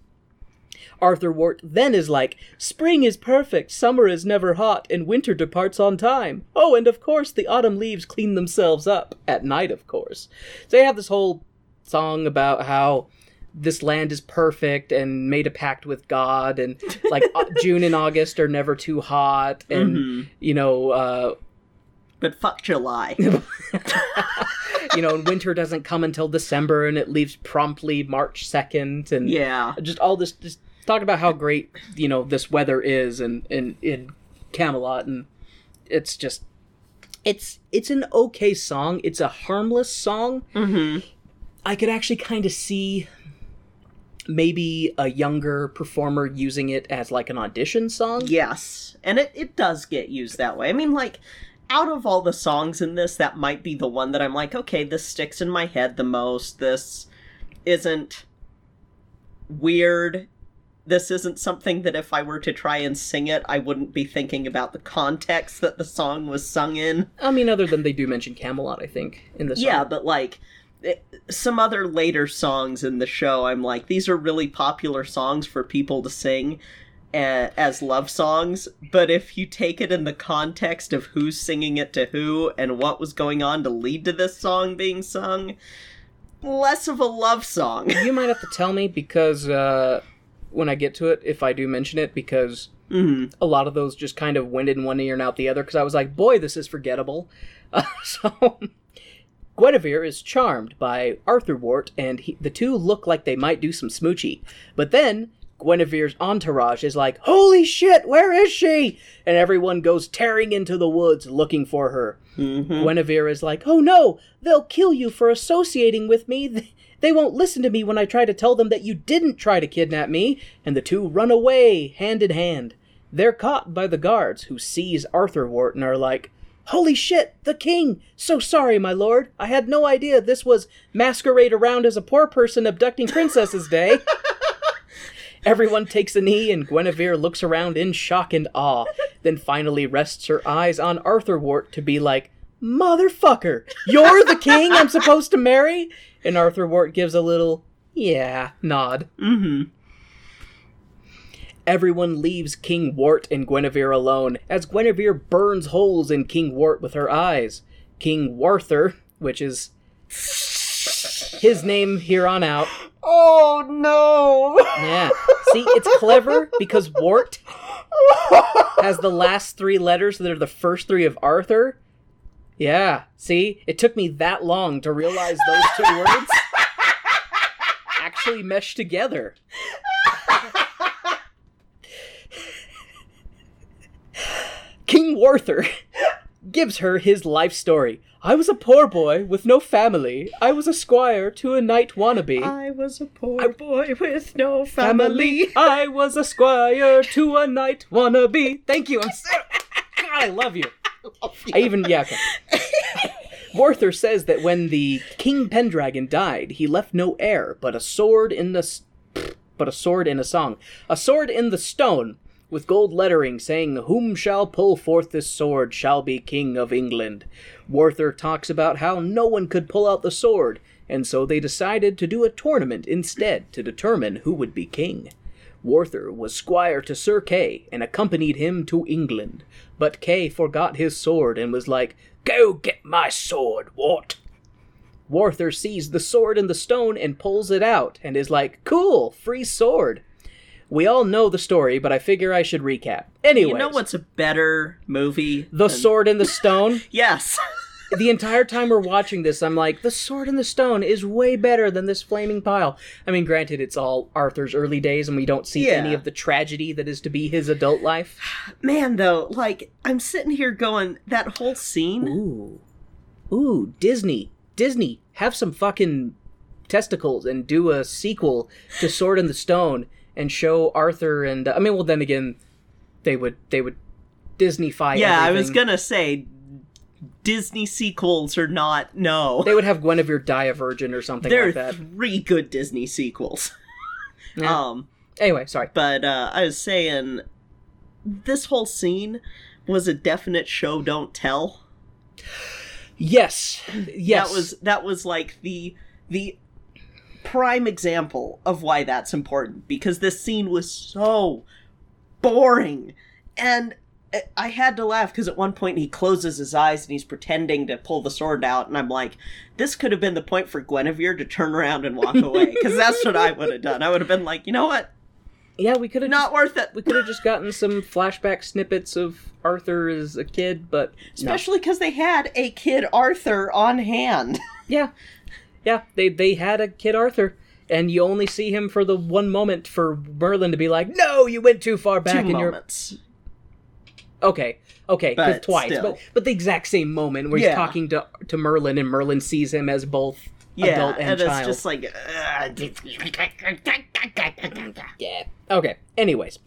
Arthur Wart then is like, Spring is perfect, summer is never hot, and winter departs on time. Oh, and of course, the autumn leaves clean themselves up. At night, of course. So they have this whole song about how this land is perfect and made a pact with God, and like June and August are never too hot, and, Mhm. you know, uh, But fuck July. you know, and winter doesn't come until December, and it leaves promptly March second, and Yeah. just all this, just talk about how great you know this weather is, and in in Camelot, and it's just, it's it's an okay song. It's a harmless song. Mm-hmm. I could actually kind of see maybe a younger performer using it as like an audition song. Yes. And it, it does get used that way. I mean, like, out of all the songs in this, that might be the one that I'm like, okay, this sticks in my head the most. This isn't weird. This isn't something that if I were to try and sing it, I wouldn't be thinking about the context that the song was sung in. I mean, other than they do mention Camelot, I think in this. Yeah, but like some other later songs in the show, I'm like, these are really popular songs for people to sing as love songs. But if you take it in the context of who's singing it to who and what was going on to lead to this song being sung, less of a love song. you might have to tell me because uh, when I get to it, if I do mention it, because Mhm. a lot of those just kind of went in one ear and out the other. Because I was like, boy, this is forgettable. Uh, so Guinevere is charmed by Arthur Wart, and he, the two look like they might do some smoochy. But then Guinevere's entourage is like, "Holy shit, where is she?" And everyone goes tearing into the woods looking for her. Mhm. Guinevere is like, "Oh no, they'll kill you for associating with me. They won't listen to me when I try to tell them that you didn't try to kidnap me." And the two run away hand in hand. They're caught by the guards who seize Arthur Wart and are like, Holy shit, the king! So sorry, my lord. I had no idea this was masquerade around as a poor person abducting princesses day. Everyone takes a knee, and Guinevere looks around in shock and awe, then finally rests her eyes on Arthur Wart to be like, Motherfucker, you're the king I'm supposed to marry? And Arthur Wart gives a little, yeah, nod. Mm-hmm. Everyone leaves King Wart and Guinevere alone, as Guinevere burns holes in King Wart with her eyes. King Warther, which is his name here on out. Oh no! Yeah. See, it's clever because Wart has the last three letters that are the first three of Arthur. Yeah. See, it took me that long to realize those two words actually mesh together. King Warther gives her his life story. I was a poor boy with no family. I was a squire to a knight wannabe. I was a poor boy with no family. family. I was a squire to a knight wannabe. Thank you. I'm so. God, I love you. I even yeah. Warther says that when the King Pendragon died, he left no heir but a sword in the but a sword in a song, a sword in the stone with gold lettering saying, "Whom shall pull forth this sword shall be king of England." Warther talks about how no one could pull out the sword, and so they decided to do a tournament instead to determine who would be king. Warther was squire to Sir Kay and accompanied him to England, but Kay forgot his sword and was like, Go get my sword, Wart. Warther sees the sword in the stone and pulls it out and is like, Cool, free sword. We all know the story, but I figure I should recap. Anyway, You know what's a better movie? The than- Sword in the Stone? Yes. the entire time we're watching this, I'm like, The Sword in the Stone is way better than this flaming pile. I mean, granted, it's all Arthur's early days and we don't see Yeah. any of the tragedy that is to be his adult life. Man, though, like, I'm sitting here going, that whole scene. Ooh. Ooh, Disney. Disney, have some fucking testicles and do a sequel to Sword in the Stone and show Arthur and I mean, well, then again, they would they would Disneyfy. yeah, I was gonna say Disney sequels are not no. They would have Guinevere die a virgin or something there like are that. three good Disney sequels. Yeah. Um, Anyway, sorry. but uh, I was saying this whole scene was a definite show don't tell. Yes, yes. That was that was like the the prime example of why that's important because this scene was so boring and I- had to laugh because at one point he closes his eyes and he's pretending to pull the sword out, and I'm like, this could have been the point for Guinevere to turn around and walk away because that's what I would have done. I would have been like, you know what, yeah. We could have not worth it. we could have just gotten some flashback snippets of Arthur as a kid, but. Especially because they had a kid Arthur on hand. Yeah, yeah. They they had a kid Arthur, and you only see him for the one moment for Merlin to be like, "No, you went too far back." Two you're moments. okay, okay, 'cause But twice, still. but but the exact same moment where he's talking to to Merlin, and Merlin sees him as both Yeah, adult and, and, child. it's just like, Yeah. Okay. Anyways.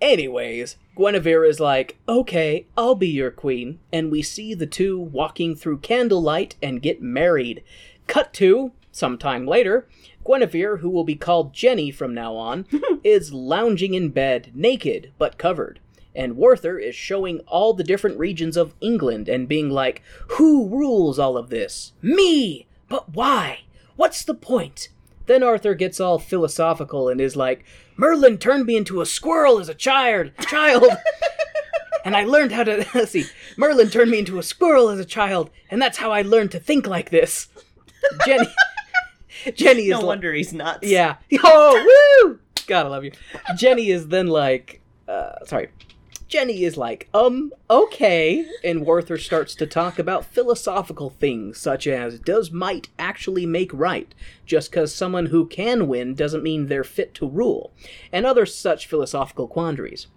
Anyways, Guinevere is like, okay, I'll be your queen. And we see the two walking through candlelight and get married. Cut to, sometime later, Guinevere, who will be called Jenny from now on, is lounging in bed, naked but covered. And Werther is showing all the different regions of England and being like, Who rules all of this? Me! But why? What's the point? Then Arthur gets all philosophical and is like, Merlin turned me into a squirrel as a child. Child. and I learned how to let's see. Merlin turned me into a squirrel as a child, and that's how I learned to think like this. Jenny Jenny is no like, wonder he's nuts. yeah. Oh, woo! God, I love you. Jenny is then like, uh, sorry. Jenny is like, um, okay. And Werther starts to talk about philosophical things, such as does might actually make right? Just because someone who can win doesn't mean they're fit to rule, and other such philosophical quandaries.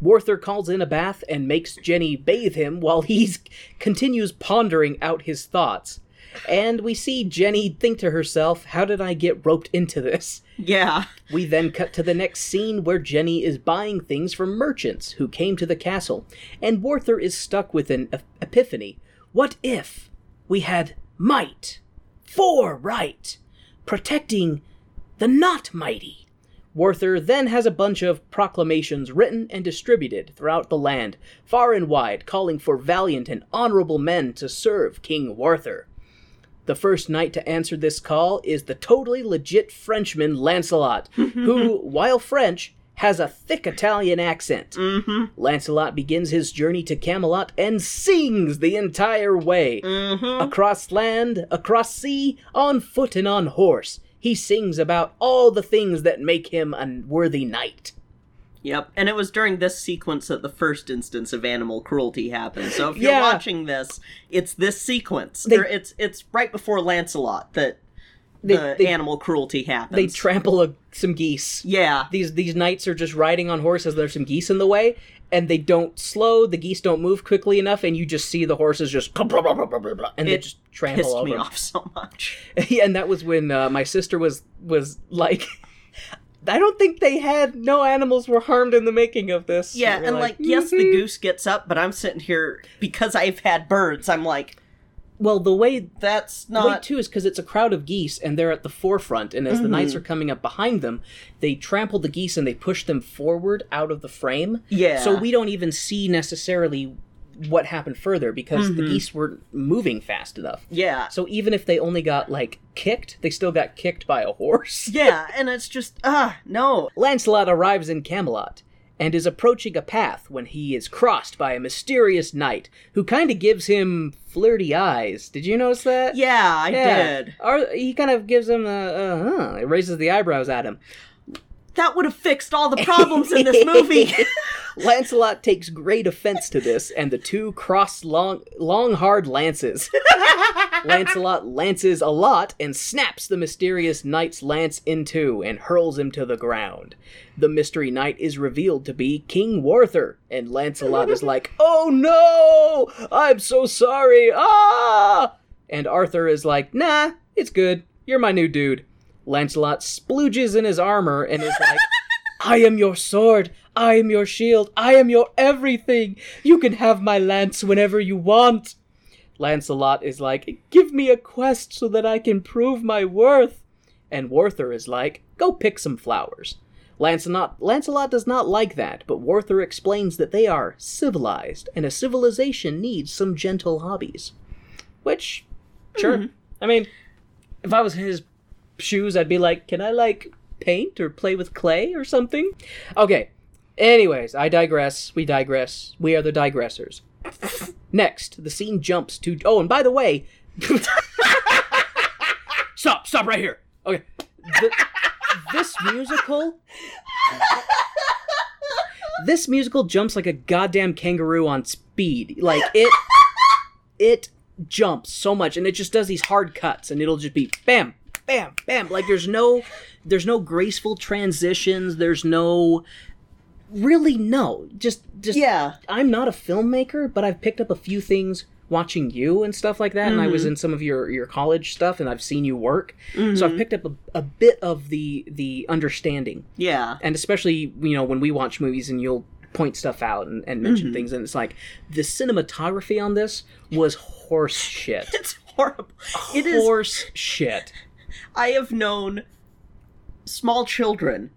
Werther calls in a bath and makes Jenny bathe him while he continues pondering out his thoughts. And we see Jenny think to herself, How did I get roped into this? Yeah. We then cut to the next scene where Jenny is buying things from merchants who came to the castle, and Werther is stuck with an ep- epiphany. What if we had might for right, protecting the not mighty? Werther then has a bunch of proclamations written and distributed throughout the land, far and wide, calling for valiant and honorable men to serve King Werther. The first knight to answer this call is the totally legit Frenchman Lancelot, who, while French, has a thick Italian accent. Mm-hmm. Lancelot begins his journey to Camelot and sings the entire way. Across land, across sea, on foot and on horse. He sings about all the things that make him a worthy knight. Yep. And it was during this sequence that the first instance of animal cruelty happened. So if you're Yeah. watching this, it's this sequence. They- it's it's right before Lancelot that They- the they- animal cruelty happens. They trample a, some geese. yeah. These these knights are just riding on horses. There's some geese in the way, and they don't slow. The geese don't move quickly enough, and you just see the horses just and they It just trample pissed over. me off so much. Yeah, and that was when uh, my sister was was like, I don't think they had no animals were harmed in the making of this. Yeah, and like, yes, the "Mhm." goose gets up, but I'm sitting here because I've had birds. I'm like, Well, the way that's the way not. too is because it's a crowd of geese and they're at the forefront, and as the knights are coming up behind them, they trample the geese and they push them forward out of the frame. Yeah. So we don't even see necessarily what happened further because the geese weren't moving fast enough. yeah. So even if they only got like kicked, they still got kicked by a horse. Yeah, and it's just ah no. Lancelot arrives in Camelot and is approaching a path when he is crossed by a mysterious knight who kind of gives him flirty eyes. Did you notice that? Yeah, I Yeah. did. Or he kind of gives him a, uh, huh, it raises the eyebrows at him. That would have fixed all the problems in this movie. Lancelot takes great offense to this, and the two cross long, long hard lances. Lancelot lances a lot and snaps the mysterious knight's lance in two and hurls him to the ground. The mystery knight is revealed to be King Werther, and Lancelot is like, "Oh no! I'm so sorry! Ah!" And Arthur is like, "Nah, it's good. You're my new dude. Lancelot splooges in his armor and is like, I am your sword. I am your shield. I am your everything. You can have my lance whenever you want. Lancelot is like, Give me a quest so that I can prove my worth. And Werther is like, Go pick some flowers. Lancelot, Lancelot does not like that, but Werther explains that they are civilized, and a civilization needs some gentle hobbies. Which, sure. Mm-hmm. I mean, if I was his shoes, I'd be like, can I, like, paint or play with clay or something? Okay. Anyways, I digress. We digress. We are the digressors. Next, the scene jumps to. Oh, and by the way. stop! Stop right here! Okay. The, this musical. This musical jumps like a goddamn kangaroo on speed. Like, it. It jumps so much, and it just does these hard cuts, and it'll just be bam, bam, bam. Like, there's no. There's no graceful transitions. There's no really no just just Yeah. i'm not a filmmaker but i've picked up a few things watching you and stuff like that and i was mm-hmm. in some of your your college stuff and i've seen you work so i've mm-hmm. picked up a, a bit of the the understanding Yeah. and especially you know when we watch movies and you'll point stuff out and, and mention mm-hmm. things and it's like the cinematography on this was horse shit It's horrible. It is. horse shit I have known small children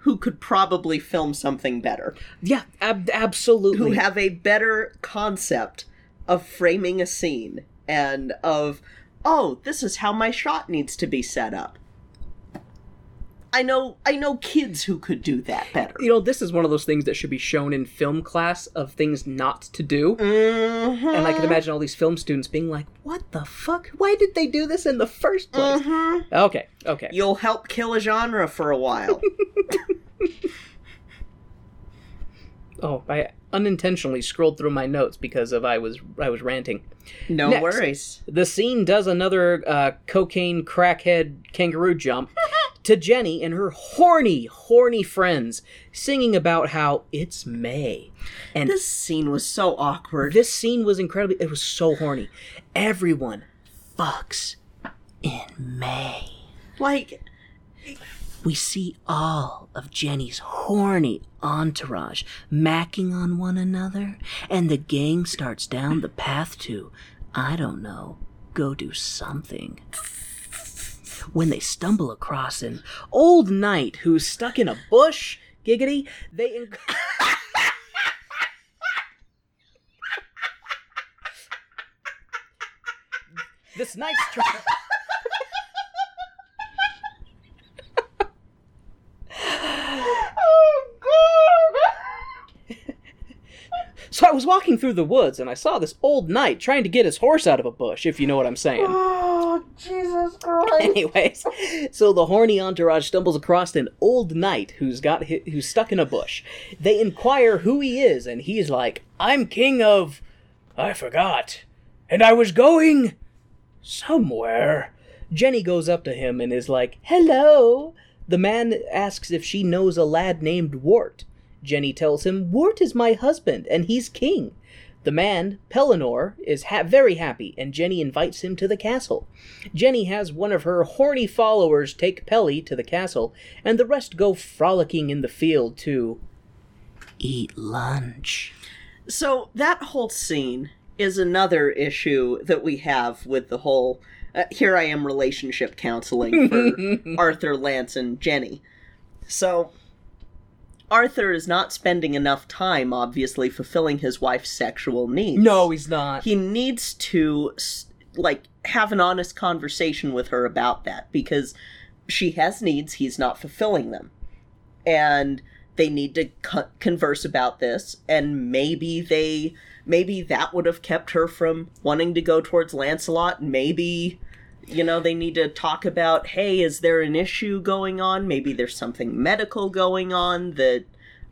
who could probably film something better, yeah ab- absolutely who have a better concept of framing a scene and of, oh, this is how my shot needs to be set up. I know, I know kids who could do that better. you know this is one of those things that should be shown in film class of things not to do Mm-hmm. and i can imagine all these film students being like what the fuck why did they do this in the first place okay okay You'll help kill a genre for a while. oh i unintentionally scrolled through my notes because of i was i was ranting No Next. worries. the scene does another uh, cocaine crackhead kangaroo jump to jenny and her horny horny friends singing about how it's may. And This scene was so awkward. this scene was incredibly it was so horny. Everyone fucks in may. Like, we see all of jenny's horny entourage macking on one another and the gang starts down the path to i don't know go do something when they stumble across an old knight who's stuck in a bush giggity. They inc- this knight's trying I was walking through the woods and I saw this old knight trying to get his horse out of a bush, if you know what I'm saying. oh, Jesus Christ. Anyways, so the horny entourage stumbles across an old knight who's got hi- who's stuck in a bush. They inquire who he is, and he's like, "I'm king of, I forgot, and I was going somewhere." Jenny goes up to him and is like, "Hello." The man asks if she knows a lad named Wart. Jenny tells him, Wart is my husband, and he's king. The man, Pellinore, is ha- very happy, and Jenny invites him to the castle. Jenny has one of her horny followers take Pelly to the castle, and the rest go frolicking in the field to eat lunch. So that whole scene is another issue that we have with the whole. Uh, here I am relationship counseling for Arthur, Lance, and Jenny. So Arthur is not spending enough time, obviously, fulfilling his wife's sexual needs. No, he's not. he needs to like have an honest conversation with her about that because she has needs he's not fulfilling them and they need to co- converse about this and maybe they maybe that would have kept her from wanting to go towards Lancelot maybe you know they need to talk about hey is there an issue going on maybe there's something medical going on that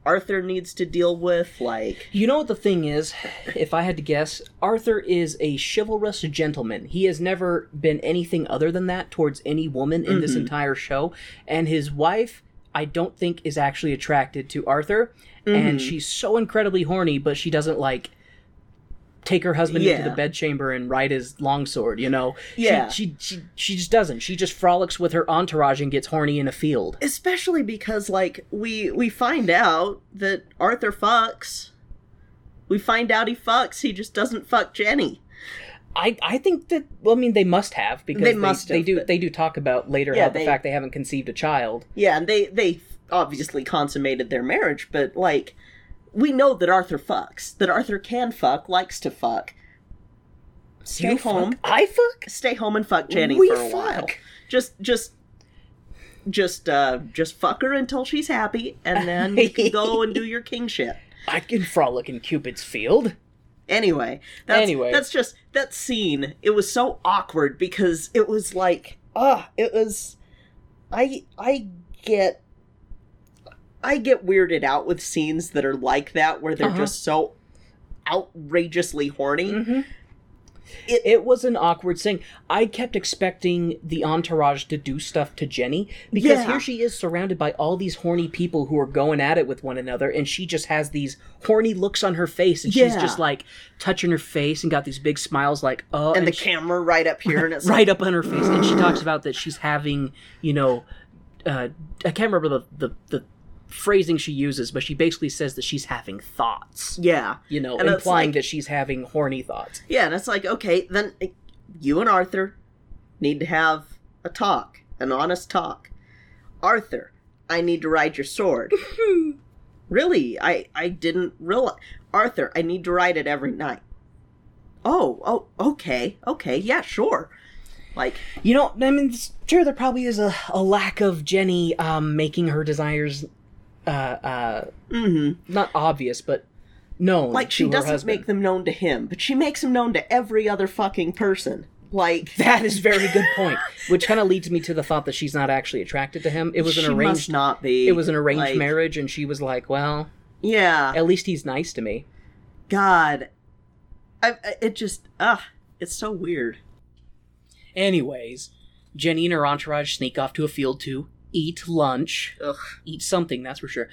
Arthur needs to deal with like You know what the thing is? If I had to guess, Arthur is a chivalrous gentleman. He has never been anything other than that towards any woman in this mm-hmm. entire show. And his wife, I don't think, is actually attracted to Arthur. And mm-hmm. she's so incredibly horny, but she doesn't like take her husband Yeah. into the bedchamber and ride his longsword. You know, Yeah. she, she she just doesn't. She just frolics with her entourage and gets horny in a field. especially because like we we find out that Arthur fucks. We find out he fucks. He just doesn't fuck Jenny. I, I think that well, I mean they must have because They they, must they have, do they do talk about later Yeah, how the they- fact they haven't conceived a child. Yeah, and they they obviously consummated their marriage, but like we know that Arthur fucks. That Arthur can fuck, likes to fuck. Stay You home. fuck? I fuck. Stay home and fuck Jenny We for a while. fuck. Just just just uh just fuck her until she's happy and then you can go and do your king shit. I can frolic in Cupid's field. Anyway, that's, Anyway. that's just that scene. It was so awkward because it was like, ah, it was. I I get. I get weirded out with scenes that are like that, where they're Uh-huh. just so outrageously horny. Mm-hmm. It, it was an awkward thing. I kept expecting the entourage to do stuff to Jenny because Yeah. here she is surrounded by all these horny people who are going at it with one another, and she just has these horny looks on her face, and she's just like touching her face and got these big smiles, like oh, And the she- camera right up here, and it's right up on her face, and she talks about that she's having, you know, uh, I can't remember the, the the phrasing she uses, but she basically says that she's having thoughts. Yeah, You know, And implying like- that she's having horny thoughts. Yeah, and it's like, okay, then eh, you and Arthur need to have a talk, an honest talk. Arthur, I need to ride your sword. really? I I didn't realize. Arthur, I need to ride it every night. Oh, oh, okay, okay, yeah, sure. Like, You know, I mean, sure, there probably is a, a lack of Jenny um, making her desires uh, uh, mm-hmm. not obvious, but known. like to she her doesn't husband. make them known to him, but she makes them known to every other fucking person. Like That is very good point. Which kind of leads me to the thought that she's not actually attracted to him. It was an she arranged. must not be. It was an arranged Like, marriage, and she was like, "Well, Yeah. at least he's nice to me." God, I, I it just ah, it's so weird. Anyways, Jenny and her entourage sneak off to a field to eat lunch. Ugh. Eat something, that's for sure.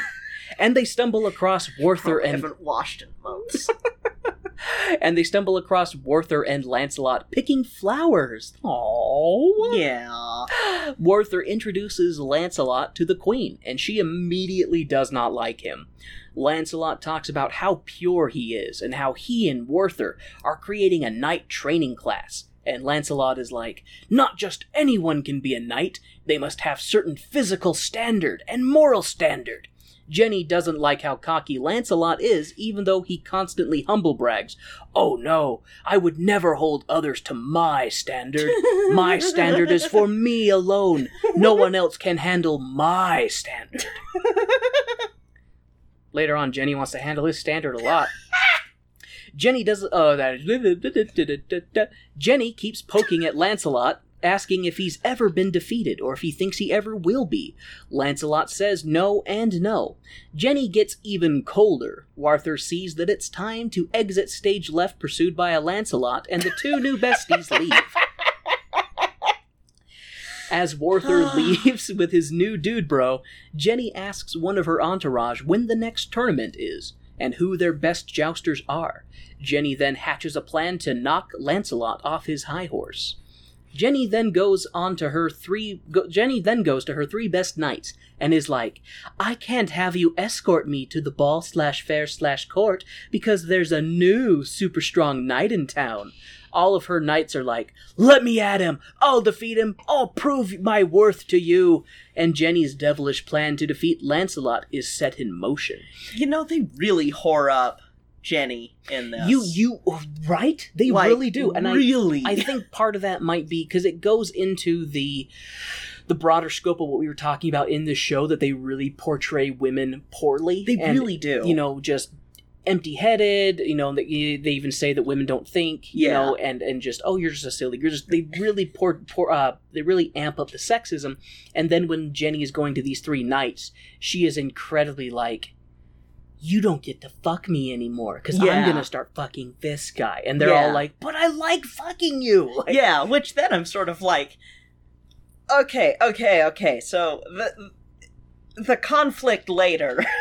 and they stumble across Warther and haven't washed in months. and they stumble across Warther and Lancelot picking flowers. Aww. yeah. Warther introduces Lancelot to the Queen, and she immediately does not like him. Lancelot talks about how pure he is and how he and Warther are creating a knight training class. And Lancelot is like, not just anyone can be a knight, they must have certain physical standard and moral standard. Jenny doesn't like how cocky Lancelot is, even though he constantly humble brags. Oh no, I would never hold others to my standard. My standard is for me alone. No one else can handle my standard. Later on, Jenny wants to handle his standard a lot. Jenny does. Oh, that. Jenny keeps poking at Lancelot, asking if he's ever been defeated or if he thinks he ever will be. Lancelot says no and no. Jenny gets even colder. Warther sees that it's time to exit stage left, pursued by a Lancelot, and the two new besties leave. As Warther leaves with his new dude bro, Jenny asks one of her entourage when the next tournament is and who their best jousters are. Jenny then hatches a plan to knock Lancelot off his high horse. Jenny then goes on to her three. Go, Jenny then goes to her three best knights and is like, "I can't have you escort me to the ball slash fair slash court because there's a new super strong knight in town." All of her knights are like, "Let me at him! I'll defeat him! I'll prove my worth to you!" And Jenny's devilish plan to defeat Lancelot is set in motion. You know they really whore up Jenny in this. You, you, right? They Like, really do, and really. I, I think part of that might be because it goes into the the broader scope of what we were talking about in the show that they really portray women poorly. They and, really do. You know, just empty-headed. You know, that you- they even say that women don't think. You Yeah. know, and and just oh, you're just a silly. You're just they really pour, pour uh they really amp up the sexism. And then when Jenny is going to these three nights, she is incredibly like. You don't get to fuck me anymore because I'm gonna start fucking this guy, and they're Yeah. all like, "But I like fucking you." Like, yeah, which then I'm sort of like, okay, okay, okay. So the the conflict later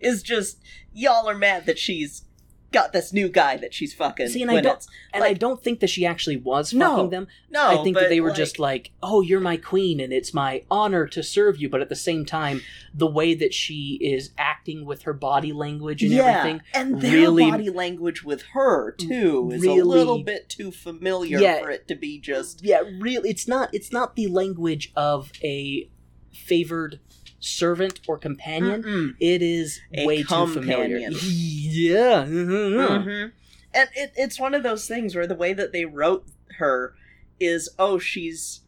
is just y'all are mad that she's got this new guy that she's fucking. See, and I don't, and I don't think that she actually was No, fucking them. no, I think that they were like- just like, "Oh, you're my queen, and it's my honor to serve you." But at the same time, the way that she is acting with her body language and yeah, everything, and their really, body language with her too is a little bit too familiar Yeah. for it to be just. yeah, really, It's not. It's not the language of a favored servant or companion. Mm-mm. It is A way too familiar. Yeah. mhm. Mhm. And it, it's one of those things where the way that they wrote her is, oh, she's.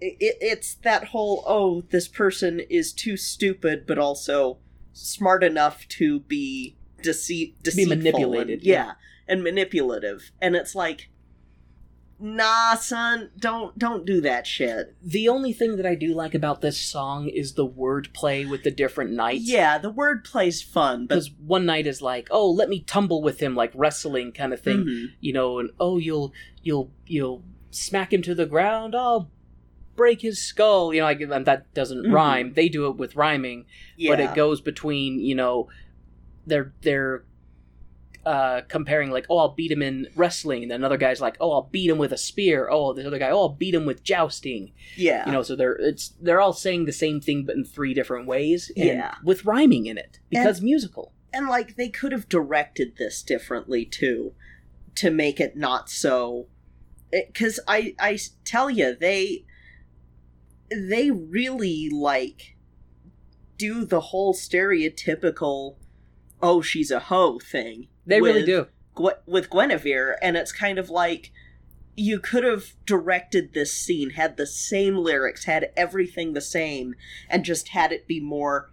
It, it's that whole, oh, this person is too stupid, but also smart enough to be deceit, deceitful and- manipulated, yeah, yeah. and manipulative. And it's like, nah, son, don't don't do that shit. The only thing that I do like about this song is the wordplay with the different nights. Yeah, the word play's fun, but because one night is like, oh, let me tumble with him, like wrestling kind of thing, Mhm. you know, and oh, you'll you'll you'll smack him to the ground, I'll break his skull, you know, like and that doesn't Mhm. rhyme. They do it with rhyming, but it goes between, you know, they're they're uh, comparing like, oh, I'll beat him in wrestling, and then another guy's like, oh, I'll beat him with a spear. Oh, this other guy, oh, I'll beat him with jousting. yeah, You know, so they're it's they're all saying the same thing, but in three different ways, and Yeah. with rhyming in it because musical. and like they could have directed this differently too to make it not so because I I tell you they they really like do the whole stereotypical oh she's a hoe thing They really do. With guinevere and it's kind of like you could have directed this scene had the same lyrics had everything the same and just had it be more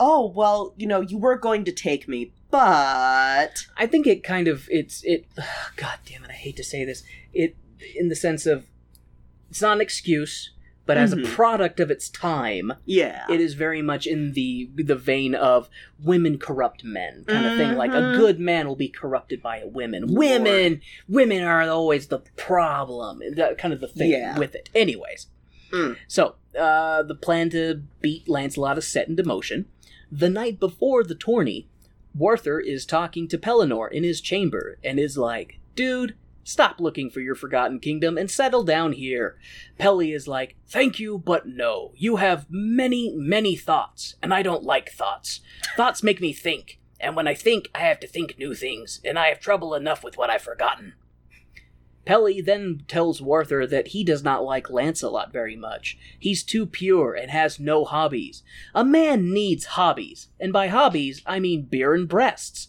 oh well you know you were going to take me but I think it kind of it's it. God damn it! I hate to say this. It in the sense of it's not an excuse, but as Mhm. a product of its time, yeah it is very much in the the vein of women corrupt men kind of thing. Like a Mhm. good man will be corrupted by a women. Women, women are always the problem. That kind of the thing Yeah. with it. Anyways, Mm. so uh, the plan to beat Lancelot is set into motion. The night before the tourney, Warther is talking to Pellinore in his chamber and is like, dude, stop looking for your forgotten kingdom and settle down here. Pelly is like, thank you, but no. You have many, many thoughts, and I don't like thoughts. Thoughts make me think, and when I think, I have to think new things, and I have trouble enough with what I've forgotten. Pelly then tells Warther that he does not like Lancelot very much. He's too pure and has no hobbies. A man needs hobbies, and by hobbies, I mean beer and breasts.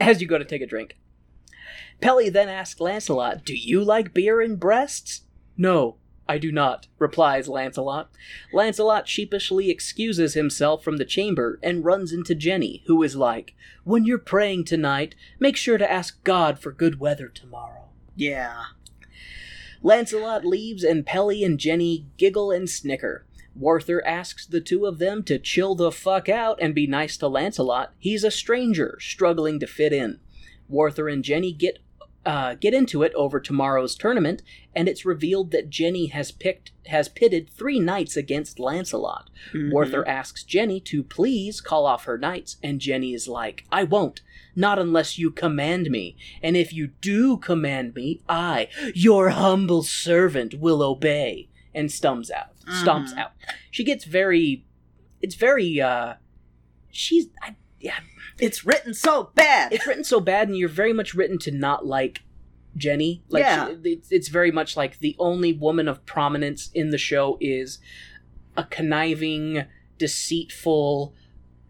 As you go to take a drink. Pelly then asks Lancelot, Do you like beer and breasts? No, I do not, replies Lancelot. Lancelot sheepishly excuses himself from the chamber and runs into Jenny, who is like, When you're praying tonight, make sure to ask God for good weather tomorrow. yeah Lancelot leaves, and Pelly and Jenny giggle and snicker. Warther asks the two of them to chill the fuck out and be nice to Lancelot. He's a stranger, struggling to fit in. Warther and Jenny get uh, get into it over tomorrow's tournament, and it's revealed that Jenny has picked has pitted three knights against Lancelot. Mhm. Warther asks Jenny to please call off her knights, and Jenny is like, I won't, not unless you command me. And if you do command me, I, your humble servant, will obey. And stumps out. Stomps Mhm. out. She gets very. It's very, uh. She's. I, yeah. it's written so bad It's written so bad, and you're very much written to not like Jenny. Like, Yeah. she- it's, it's very much like the only woman of prominence in the show is a conniving, deceitful,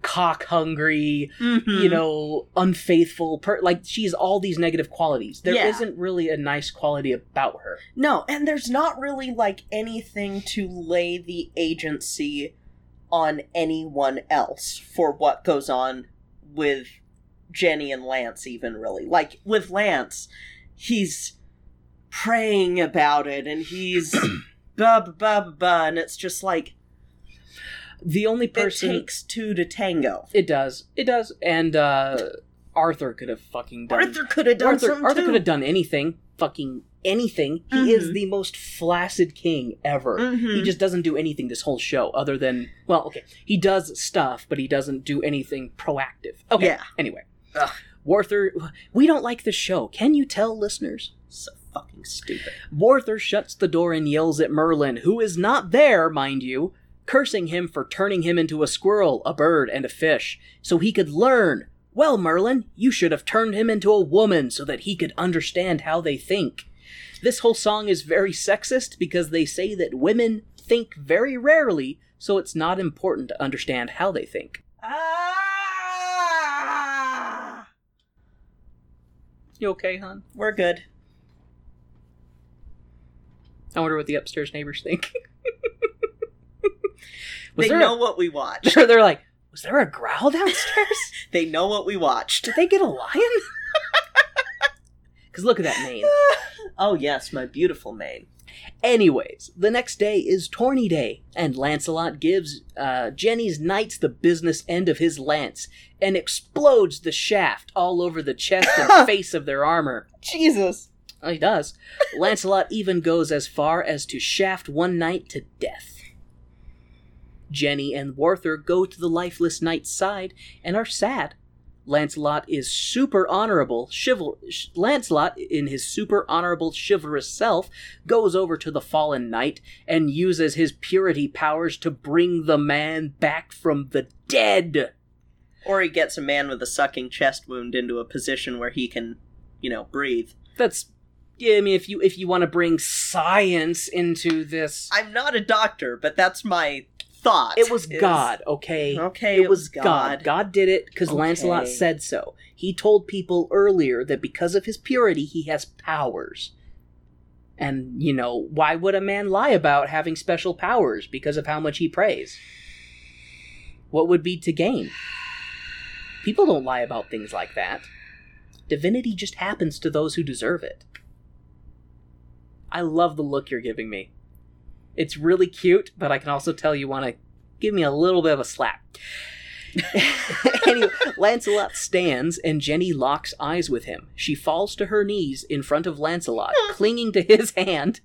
cock hungry, Mhm. you know, unfaithful. Per- like she's all these negative qualities. There Yeah. not really a nice quality about her. No, and there's not really like anything to lay the agency on anyone else for what goes on with Jenny and Lance, even really. Like with Lance, he's praying about it and he's blah blah blah blah, blah and it's just like The only person it takes two to tango. it does, it does, and uh Arthur could have fucking done. Arthur could have done Arthur, Arthur could have done anything, fucking anything. He is Mhm. the most flaccid king ever. Mhm. He just doesn't do anything this whole show other than well, okay, he does stuff, but he doesn't do anything proactive. Okay, Yeah. anyway. Ugh. Warther, we don't like this show. Can you tell, listeners? So fucking stupid. Warther shuts the door and yells at Merlin, who is not there, mind you, cursing him for turning him into a squirrel, a bird, and a fish, so he could learn. Well, Merlin, you should have turned him into a woman so that he could understand how they think. This whole song is very sexist because they say that women think very rarely, so it's not important to understand how they think. Ah! You okay, hon? We're good. I wonder what the upstairs neighbors think. They know a- what we watched. They're like, was there a growl downstairs? they know what we watched. Did they get a lion? Because look at that mane. Oh yes, my beautiful mane. Anyways, the next day is tourney day, and Lancelot gives uh, Jenny's knights the business end of his lance and explodes the shaft all over the chest and face of their armor. Jesus. Oh, he does. Lancelot even goes as far as to shaft one knight to death. Jenny and Warther go to the lifeless knight's side and are sad. Lancelot is super honorable. Chival- sh- Lancelot, in his super honorable chivalrous self, goes over to the fallen knight and uses his purity powers to bring the man back from the dead. Or he gets a man with a sucking chest wound into a position where he can, you know, breathe. That's yeah, I mean if you if you want to bring science into this I'm not a doctor, but that's my thought. It was is- God, okay? Okay, it, it was was God. God. God did it because Lancelot said so. He told people earlier that because of his purity, he has powers. And, you know, why would a man lie about having special powers because of how much he prays? What would be to gain? People don't lie about things like that. Divinity just happens to those who deserve it. I love the look you're giving me. It's really cute, but I can also tell you want to give me a little bit of a slap. anyway, Lancelot stands and Jenny locks eyes with him. She falls to her knees in front of Lancelot, clinging to his hand.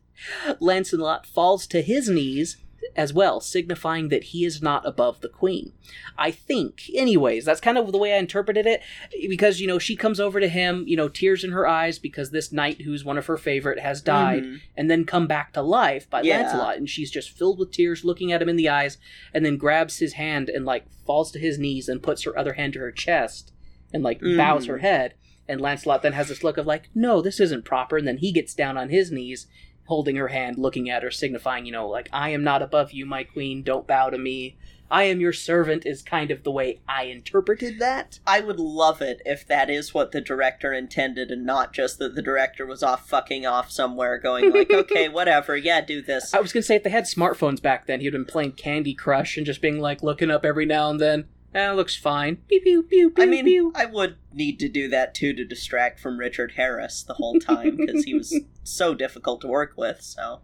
Lancelot falls to his knees as well, signifying that he is not above the queen. I think, anyways, that's kind of the way I interpreted it, because, you know, she comes over to him, you know, tears in her eyes because this knight who's one of her favorite has died, Mhm. and then come back to life by Yeah. Lancelot, and she's just filled with tears, looking at him in the eyes, and then grabs his hand and, like, falls to his knees and puts her other hand to her chest and, like, bows Mhm. her head. And Lancelot then has this look of, like, no, this isn't proper, and then he gets down on his knees holding her hand, looking at her, signifying, you know, like, I am not above you, my queen, don't bow to me. I am your servant, is kind of the way I interpreted that. I would love it if that is what the director intended and not just that the director was off fucking off somewhere going like, okay, whatever, yeah, do this. I was gonna say, if they had smartphones back then, he'd been playing Candy Crush and just being like, looking up every now and then. Eh, looks fine. Pew, pew, pew, pew, I mean, pew. I would need to do that too to distract from Richard Harris the whole time because he was so difficult to work with. So,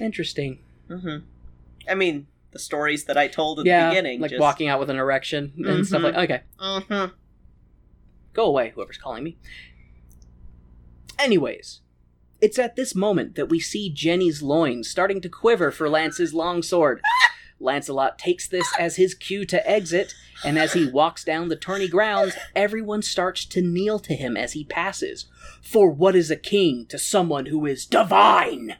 Interesting. hmm I mean, the stories that I told at yeah, the beginning, like just... walking out with an erection and stuff Mhm. like. Okay, Mhm. go away, whoever's calling me. Anyways, it's at this moment that we see Jenny's loins starting to quiver for Lance's longsword. Lancelot takes this as his cue to exit, and as he walks down the tourney grounds, everyone starts to kneel to him as he passes. For what is a king to someone who is divine?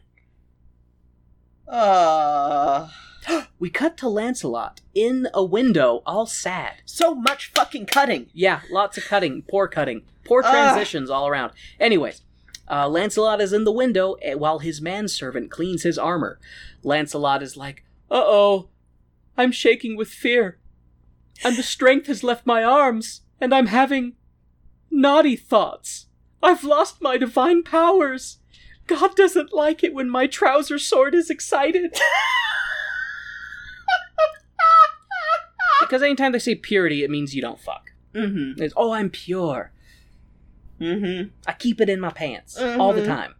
Uh, We cut to Lancelot in a window, all sad. so much fucking cutting. Yeah, lots of cutting, poor cutting, poor Ah. transitions all around. Anyways, uh, Lancelot is in the window eh, while his manservant cleans his armor. Lancelot is like, "Uh oh, I'm shaking with fear, and the strength has left my arms, and I'm having naughty thoughts. I've lost my divine powers. God doesn't like it when my trouser sword is excited." because anytime they say purity, it means you don't fuck. Mm-hmm. It's, oh, I'm pure. Mm-hmm. I keep it in my pants all the time.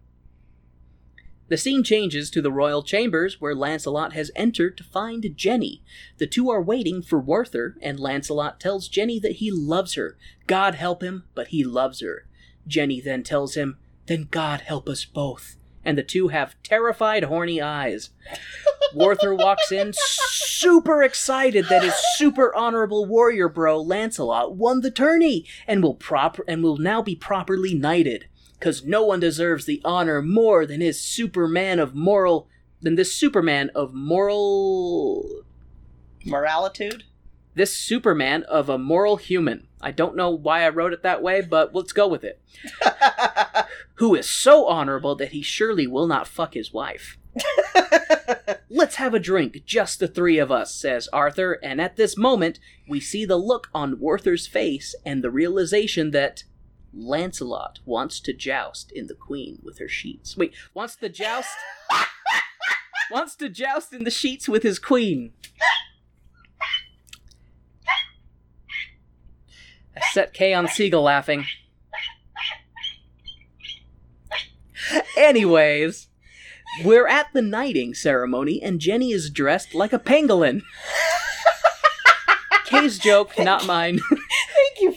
The scene changes to the royal chambers where Lancelot has entered to find Jenny. The two are waiting for Werther, and Lancelot tells Jenny that he loves her. God help him, but he loves her. Jenny then tells him, Then God help us both. and the two have terrified, horny eyes. Warther walks in, super excited that his super honorable warrior bro Lancelot won the tourney and will proper and will now be properly knighted. Cause no one deserves the honor more than his Superman of moral than this Superman of moral Moralitude? this Superman of a moral human. I don't know why I wrote it that way, but let's go with it. Who is so honorable that he surely will not fuck his wife. Let's have a drink, just the three of us, says Arthur, and at this moment, we see the look on Werther's face and the realization that Lancelot wants to joust in the queen with her sheets. Wait, wants to joust? wants to joust in the sheets with his queen. I set K on Siegel laughing. Anyways, we're at the knighting ceremony, and Jenny is dressed like a pangolin. Kay's joke, not mine.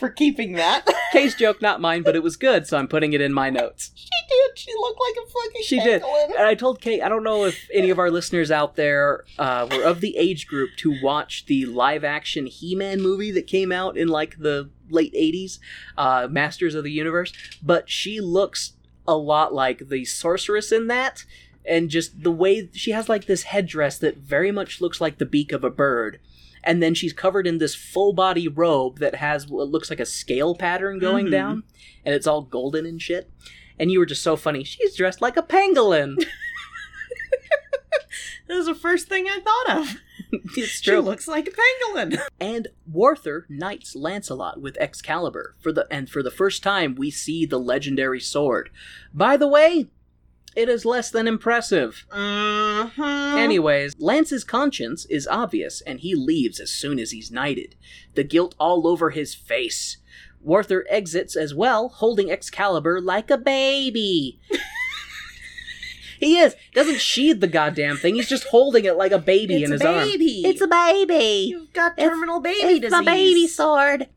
For keeping that. Kay's joke, not mine, but it was good, so I'm putting it in my notes. she did. She looked like a fucking She did. And I told Kay, I don't know if any of our listeners out there uh, were of the age group to watch the live action He Man movie that came out in like the late 80s, uh, Masters of the Universe, but she looks a lot like the sorceress in that. And just the way she has like this headdress that very much looks like the beak of a bird. And then she's covered in this full body robe that has what looks like a scale pattern going Mhm. down. And it's all golden and shit. And you were just so funny. She's dressed like a pangolin. That was the first thing I thought of. it's true. She looks like a pangolin. and Warther knights Lancelot with Excalibur for the and for the first time we see the legendary sword. By the way, it is less than impressive. Mm-hmm. Anyways, Lance's conscience is obvious and he leaves as soon as he's knighted, the guilt all over his face. Warther exits as well, holding Excalibur like a baby. he is. Doesn't sheathe the goddamn thing. He's just holding it like a baby It's in his arm. baby. It's a baby. You've got It's- terminal baby it's disease. It's my baby sword.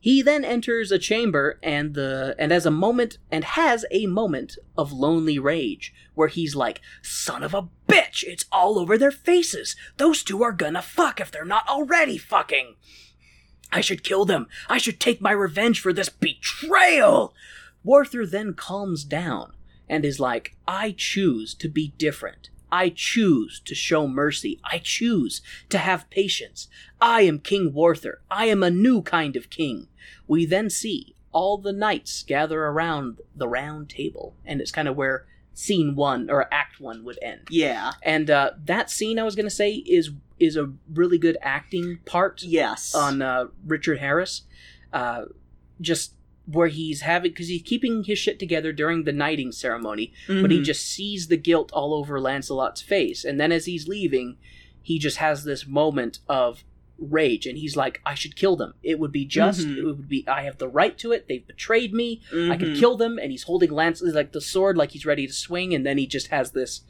He then enters a chamber and the and has a moment and has a moment of lonely rage where he's like, "Son of a bitch, it's all over their faces. Those two are gonna fuck if they're not already fucking. I should kill them. I should take my revenge for this betrayal." Warther then calms down and is like, I choose to be different. I choose to show mercy. I choose to have patience. I am King Warther. I am a new kind of king. We then see all the knights gather around the round table, and it's kind of where scene one or act one would end. Yeah. And uh, that scene I was gonna say is is a really good acting part Yes. on uh, Richard Harris, uh, just where he's having because he's keeping his shit together during the knighting ceremony, but he Mhm. just sees the guilt all over Lancelot's face, and then as he's leaving, he just has this moment of rage, and he's like, "I should kill them. It would be just. Mhm. It would be. I have the right to it. They've betrayed me. I could kill them." And he's holding Lance like the sword, like he's ready to swing, and then he just has this,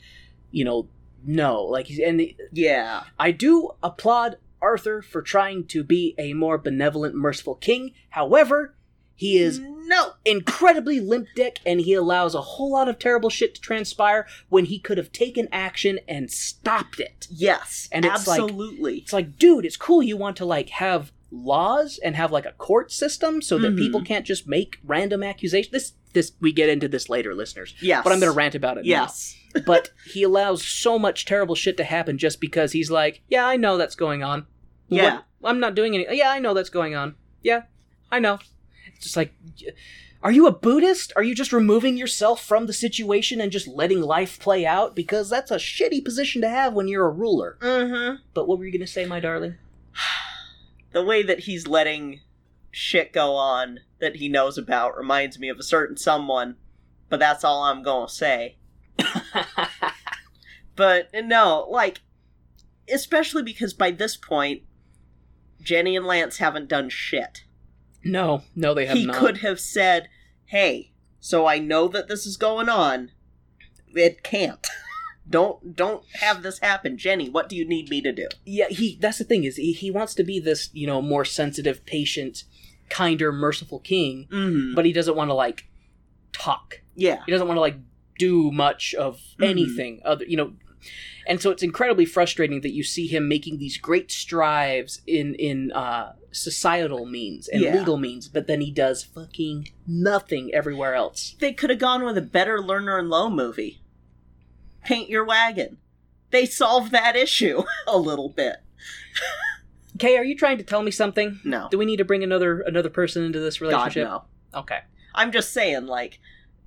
you know, no, like he's and the, Yeah. I do applaud Arthur for trying to be a more benevolent, merciful king. However, he is No. incredibly limp dick and he allows a whole lot of terrible shit to transpire when he could have taken action and stopped it. Yes. And it's like- absolutely. It's like, dude, it's cool you want to like have laws and have like a court system so that Mhm. people can't just make random accusations. This this we get into this later, listeners. yes. But I'm gonna rant about it now Yes. but he allows so much terrible shit to happen just because he's like, yeah, I know that's going on. Yeah. What- I'm not doing any. Yeah, I know that's going on. Yeah, I know. Just like, are you a Buddhist? Are you just removing yourself from the situation and just letting life play out? Because that's a shitty position to have when you're a ruler. Mm-hmm. But what were you gonna say, my darling? The way that he's letting shit go on that he knows about reminds me of a certain someone, but that's all I'm gonna say. But no, like, especially because by this point, Jenny and Lance haven't done shit. No, no, they have not. he not. could have said, "Hey, so I know that this is going on. It can't. don't don't have this happen, Jenny. What do you need me to do?" yeah he that's the thing is he, he wants to be this you know more sensitive patient kinder merciful king Mm-hmm. but he doesn't want to like talk Yeah. he doesn't want to like do much of Mhm. anything other you know and so it's incredibly frustrating that you see him making these great strives in in uh societal means and Yeah. legal means but then he does fucking nothing everywhere else They could have gone with a better Lerner and Loewe movie. Paint Your Wagon. They solved that issue a little bit. Kay, are you trying to tell me something No. do we need to bring another another person into this God, relationship no. okay I'm just saying, like,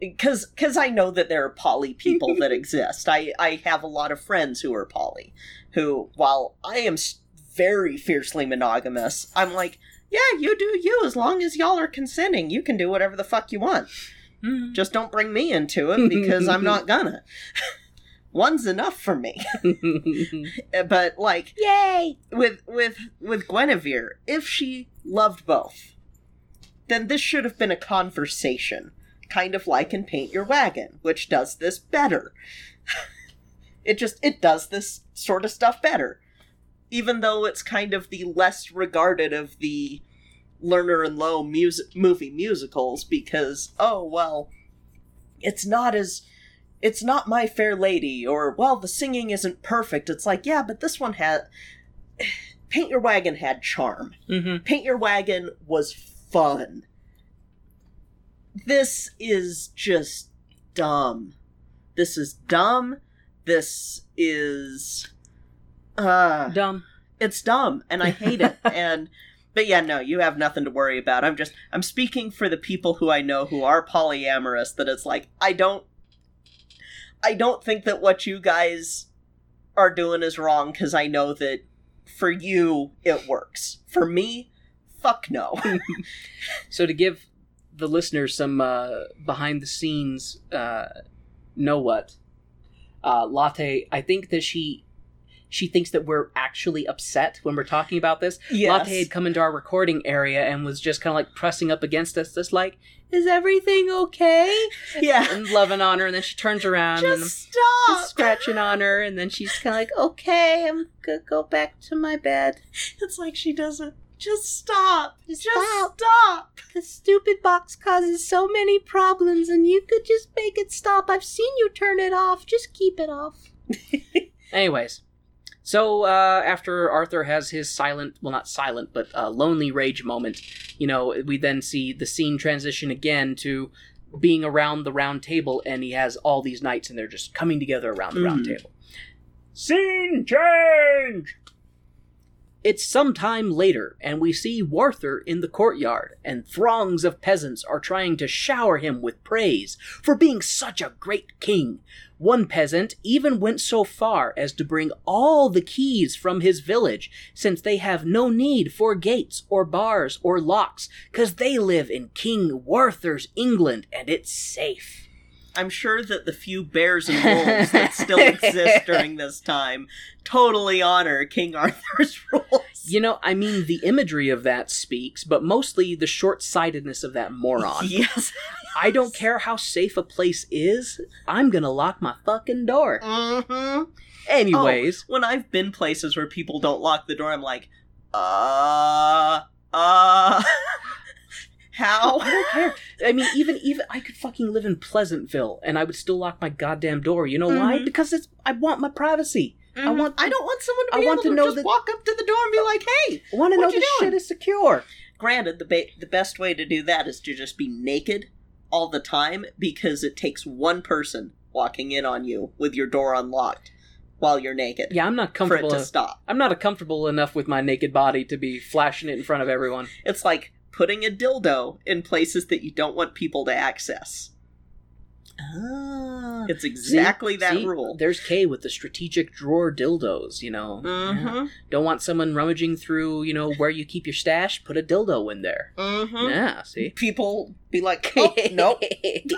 because because I know that there are poly people that exist. I I have a lot of friends who are poly, who while I am very fiercely monogamous, I'm like, yeah, you do you as long as y'all are consenting. You can do whatever the fuck you want. Hmm. Just don't bring me into it because I'm not gonna. One's enough for me. but like, yay with with with Guinevere, if she loved both, then this should have been a conversation, kind of like in Paint Your Wagon, which does this better. it just it does this sort of stuff better, even though it's kind of the less regarded of the Lerner and Loewe music movie musicals because oh well, it's not as it's not My Fair Lady, or, well, the singing isn't perfect. It's like, yeah, but this one had. Paint Your Wagon had charm. mm-hmm. Paint Your Wagon was fun. This is just dumb. This is dumb. This is. Uh, dumb it's dumb and I hate it. and but yeah, no, you have nothing to worry about. I'm just I'm speaking for the people who I know who are polyamorous that it's like I don't I don't think that what you guys are doing is wrong cuz I know that for you it works. For me, fuck no. So to give the listeners some uh, behind the scenes, uh, know what, uh, Latte, I think that she she thinks that we're actually upset when we're talking about this. Yes. Latte had come into our recording area and was just kind of like pressing up against us, just like, "Is everything okay?" yeah. and loving on her. And then she turns around and stop. just scratching on her, and then she's kind of like, "Okay, I'm gonna go back to my bed." It's like she doesn't just stop. Just Just stop. stop. The stupid box causes so many problems, and you could just make it stop. I've seen you turn it off. Just keep it off. Anyways, so uh, after Arthur has his silent, well, not silent, but uh, lonely rage moment, you know, we then see the scene transition again to being around the round table, and he has all these knights, and they're just coming together around the round Mm. table. Scene change! It's some time later, and we see Warther in the courtyard, and throngs of peasants are trying to shower him with praise for being such a great king. One peasant even went so far as to bring all the keys from his village, since they have no need for gates or bars or locks, because they live in King Warther's England and it's safe. I'm sure that the few bears and wolves that still exist during this time totally honor King Arthur's rules. You know, I mean, the imagery of that speaks, but mostly the short sightedness of that moron. Yes. I don't care how safe a place is, I'm gonna lock my fucking door. Mm-hmm. Anyways, when I've been places where people don't lock the door, I'm like, uh, uh, how? I don't care. I mean, even even I could fucking live in Pleasantville and I would still lock my goddamn door. You know why? Mhm. Because it's I want my privacy. I want I don't want someone to I want able to to, know just that- walk up to the door and be like, "Hey, I want to know this doing?" shit is secure. Granted, the ba- the best way to do that is to just be naked all the time because it takes one person walking in on you with your door unlocked while you're naked Yeah, I'm not for it comfortable. to stop. I'm not comfortable enough with my naked body to be flashing it in front of everyone. It's like putting a dildo in places that you don't want people to access. Ah, It's exactly that see? rule. There's Kay with the strategic drawer dildos. You know, Mm-hmm. Yeah. don't want someone rummaging through. You know where you keep your stash. Put a dildo in there. Mm-hmm. Yeah, see. People be like, oh, nope,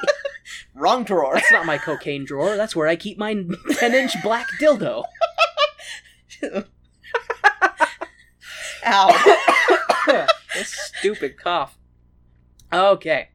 wrong drawer. That's not my cocaine drawer. That's where I keep my 10 inch black dildo. Ow. this stupid cough. Okay.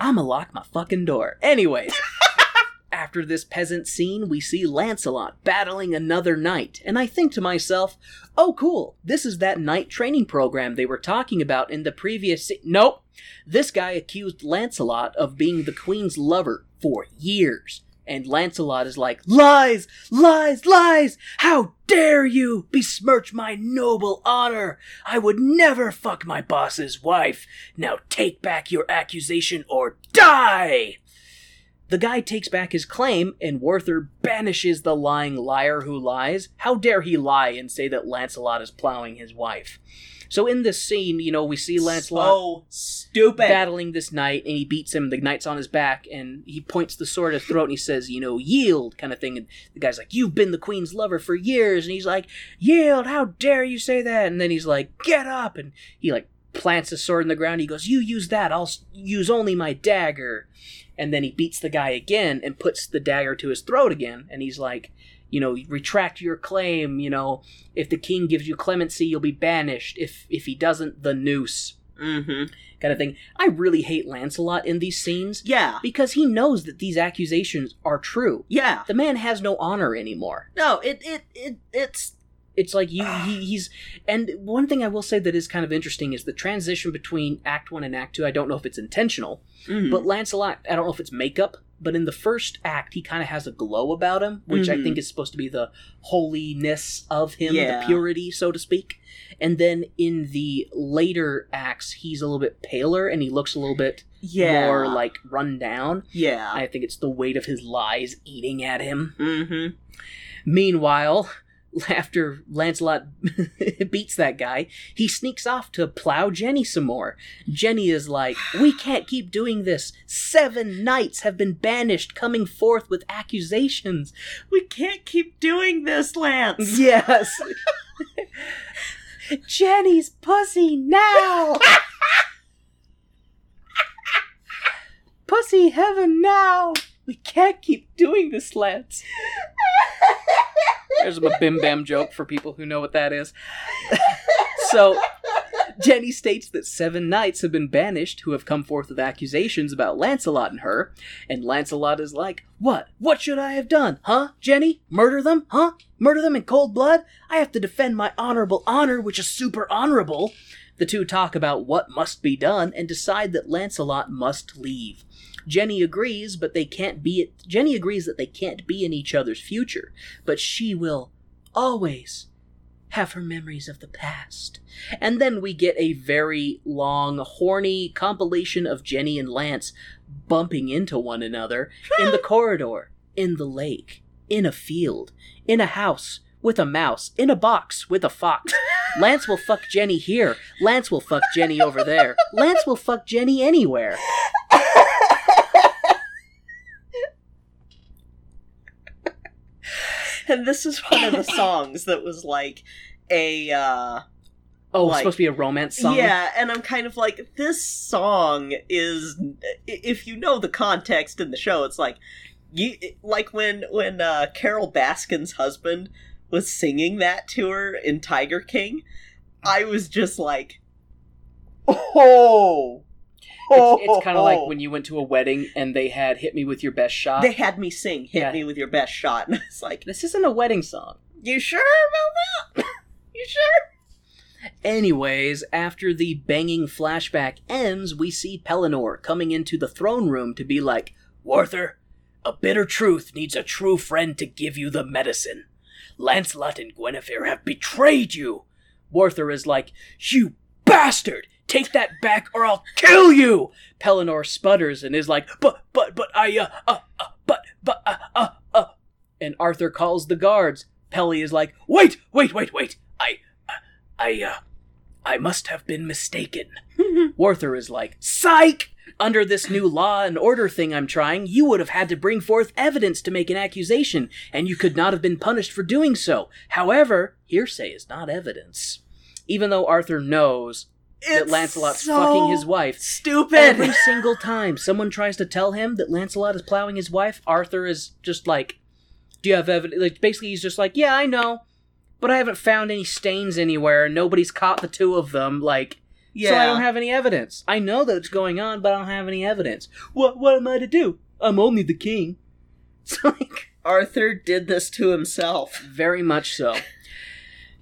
I'ma lock my fucking door. Anyways. After this peasant scene, we see Lancelot battling another knight, and I think to myself, oh cool, this is that knight training program they were talking about in the previous se- Nope! This guy accused Lancelot of being the queen's lover for years. And Lancelot is like, Lies! Lies! Lies! How dare you besmirch my noble honor! I would never fuck my boss's wife! Now take back your accusation or die! The guy takes back his claim, and Werther banishes the lying liar who lies. How dare he lie and say that Lancelot is plowing his wife? So in this scene, you know, we see Lancelot So stupid. battling this knight, and he beats him. The knight's on his back, and he points the sword at his throat, and he says, "You know, yield," kind of thing. And the guy's like, "You've been the queen's lover for years," and he's like, "Yield! How dare you say that?" And then he's like, "Get up!" And he like plants his sword in the ground. He goes, "You use that. I'll use only my dagger." And then he beats the guy again and puts the dagger to his throat again, and he's like. You know, retract your claim. You know, if the king gives you clemency, you'll be banished. If if he doesn't, the noose Mm-hmm. kind of thing. I really hate Lancelot in these scenes Yeah. because he knows that these accusations are true. Yeah. The man has no honor anymore. No, it it it it's It's like you he, he's and one thing I will say that is kind of interesting is the transition between act 1 and act 2. I don't know if it's intentional, mhm. but Lancelot, I don't know if it's makeup, but in the first act he kind of has a glow about him, which I Mhm. think is supposed to be the holiness of him, Yeah. the purity, so to speak. And then in the later acts, he's a little bit paler and he looks a little bit yeah. more like run down. yeah. I think it's the weight of his lies eating at him. mm-hmm. Meanwhile, after Lancelot beats that guy, he sneaks off to plow Jenny some more. Jenny is like, We can't keep doing this. Seven knights have been banished, coming forth with accusations. We can't keep doing this, Lance. Yes. Jenny's pussy now! pussy heaven now! We can't keep doing this, Lance. There's a bim bam joke for people who know what that is. so, Jenny states that seven knights have been banished who have come forth with accusations about Lancelot and her, and Lancelot is like, What? What should I have done? Huh, Jenny? Murder them? Huh? Murder them in cold blood? I have to defend my honorable honor, which is super honorable. The two talk about what must be done and decide that Lancelot must leave. Jenny agrees, but they can't be it. Jenny agrees that they can't be in each other's future, but she will always have her memories of the past. And then we get a very long, horny compilation of Jenny and Lance bumping into one another in the corridor, in the lake, in a field, in a house, with a mouse, in a box, with a fox. Lance will fuck Jenny here. Lance will fuck Jenny over there. Lance will fuck Jenny anywhere. And this is one of the songs that was like a uh Oh, it's Like- supposed to be a romance song? Yeah, and I'm kind of like, this song is, if you know the context in the show, it's like, you like when when uh, Carole Baskin's husband was singing that to her in Tiger King, I was just like, oh, It's, it's kind of like when you went to a wedding and they had "Hit Me with Your Best Shot." they had me sing "Hit Yeah. Me with Your Best Shot," and I was like, this isn't a wedding song. "You sure about that? you sure?" Anyways, after the banging flashback ends, we see Pellinore coming into the throne room to be like, Warther, a bitter truth needs a true friend to give you the medicine. Lancelot and Guinevere have betrayed you. Warther is like, You bastard! Take that back or I'll kill you! Pellinore sputters and is like, But, but, but, I, uh, uh, uh but, but, uh, uh, uh. And Arthur calls the guards. Pelly is like, Wait, wait, wait, wait! I, I, uh, I must have been mistaken. Warther is like, Psych! Under this new law and order thing I'm trying, you would have had to bring forth evidence to make an accusation, and you could not have been punished for doing so. However, hearsay is not evidence. Even though Arthur knows that Lancelot's so fucking his wife, Stupid. every single time someone tries to tell him that Lancelot is plowing his wife, Arthur is just like, "Do you have evidence?" Like basically, he's just like, "Yeah, I know, but I haven't found any stains anywhere. Nobody's caught the two of them. Like, yeah. so I don't have any evidence. I know that it's going on, but I don't have any evidence. What? What am I to do? I'm only the king." It's like Arthur did this to himself. Very much so.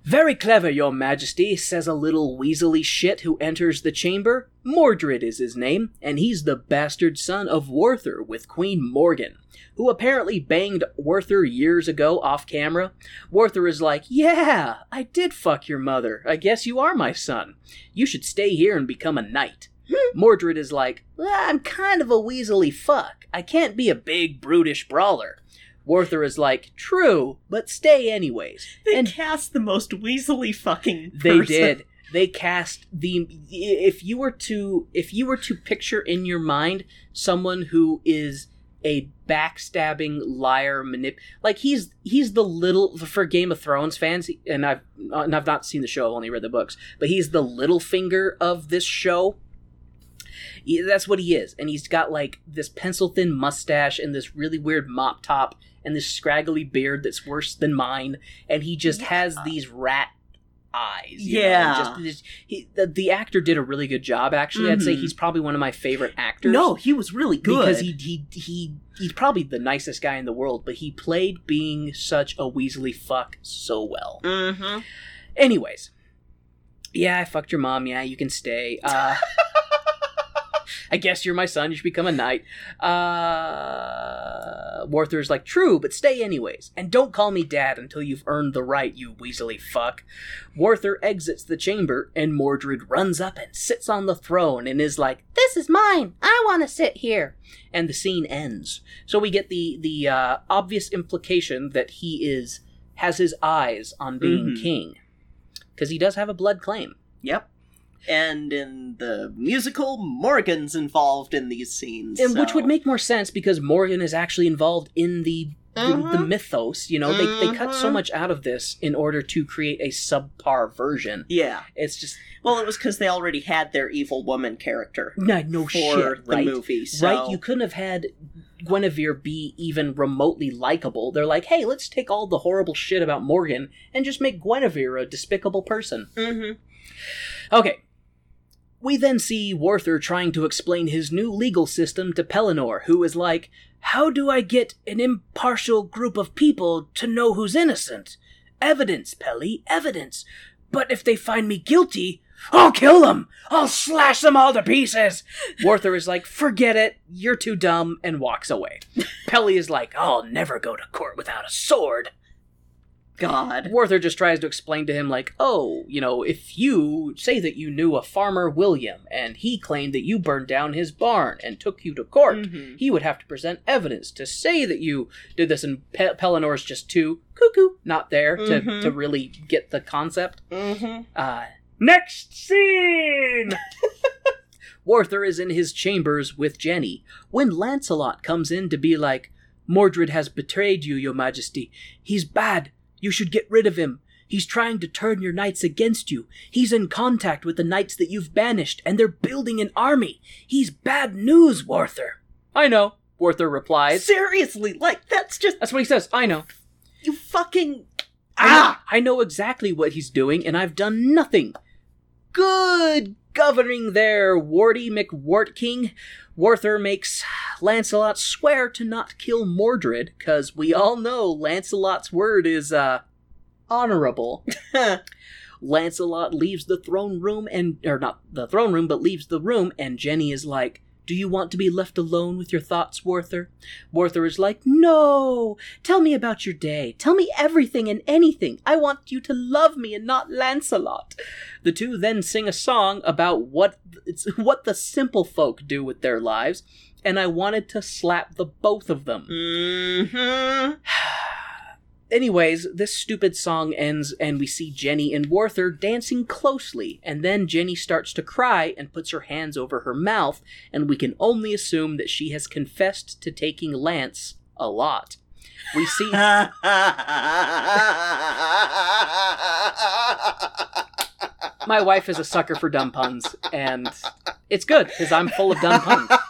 Very clever, your majesty, says a little weaselly shit who enters the chamber. Mordred is his name, and he's the bastard son of Werther with Queen Morgan, who apparently banged Werther years ago off camera. Werther is like, Yeah, I did fuck your mother. I guess you are my son. You should stay here and become a knight. Hmm. Mordred is like, "Well, I'm kind of a weaselly fuck. I can't be a big, brutish brawler. Werther is like, True, but stay anyways. They and cast the most weaselly fucking. they did. They cast the if you were to if you were to picture in your mind someone who is a backstabbing liar manip like he's he's the little for Game of Thrones fans and I've and I've not seen the show I've only read the books but he's the Littlefinger of this show He- that's what he is. And he's got like this pencil thin mustache and this really weird mop top and this scraggly beard that's worse than mine. And he just has these rat eyes you know, Yeah. just, just- he, the, the actor did a really good job actually. I'd say Mhm. he's probably one of my favorite actors. No, he was really good. because he, he he he's probably the nicest guy in the world but he played being such a weaselly fuck so well. Mm-hmm. anyways. Yeah i fucked your mom. Yeah you can stay. Uh I guess you're my son. You should become a knight. Uh, Werther's like, true, but stay anyways. And don't call me dad until you've earned the right, you weaselly fuck. Werther exits the chamber, and Mordred runs up and sits on the throne and is like, this is mine. I want to sit here. And the scene ends. So we get the, the uh, obvious implication that he is has his eyes on being Mhm. king. Because he does have a blood claim. Yep. And in the musical, Morgan's involved in these scenes. and which would make more sense because Morgan is actually involved in the the, the Mhm. mythos. You know, they they cut so Mhm. much out of this in order to create a subpar version. Yeah. It's just Well, it was because they already had their evil woman character no no for shit, the right? movie. So. Right? You couldn't have had Guinevere be even remotely likable. They're like, hey, let's take all the horrible shit about Morgan and just make Guinevere a despicable person. hmm Okay. We then see Werther trying to explain his new legal system to Pellinore, who is like, How do I get an impartial group of people to know who's innocent? Evidence, Pelly, evidence. But if they find me guilty, I'll kill them! I'll slash them all to pieces! Werther is like, Forget it, you're too dumb, and walks away. Pelly is like, I'll never go to court without a sword. God. Werther just tries to explain to him, like, oh, you know, if you say that you knew a farmer William and he claimed that you burned down his barn and took you to court, Mhm. he would have to present evidence to say that you did this. And Pe- just too cuckoo, not there to, Mhm. to really get the concept. Mm-hmm. Uh, next scene! Werther is in his chambers with Jenny when Lancelot comes in to be like, Mordred has betrayed you, your majesty. He's bad. You should get rid of him. He's trying to turn your knights against you. He's in contact with the knights that you've banished, and they're building an army. He's bad news, Werther. I know, Werther replies. Seriously, like that's just That's what he says. I know. you fucking I know, ah. I know exactly what he's doing, and I've done nothing. Good governing there, Warty McWartking. Werther makes Lancelot swear to not kill Mordred, because we all know Lancelot's word is, uh, honorable. Lancelot leaves the throne room and, or not the throne room, but leaves the room, and Jenny is like, do you want to be left alone with your thoughts, Werther? Werther is like, No! Tell me about your day. Tell me everything and anything. I want you to love me and not Lancelot. The two then sing a song about what it's what the simple folk do with their lives, and I wanted to slap the both of them. Mm-hmm. Anyways, this stupid song ends and we see Jenny and Warther dancing closely, and then Jenny starts to cry and puts her hands over her mouth, and we can only assume that she has confessed to taking Lance a lot. We see my wife is a sucker for dumb puns, and it's good because I'm full of dumb puns.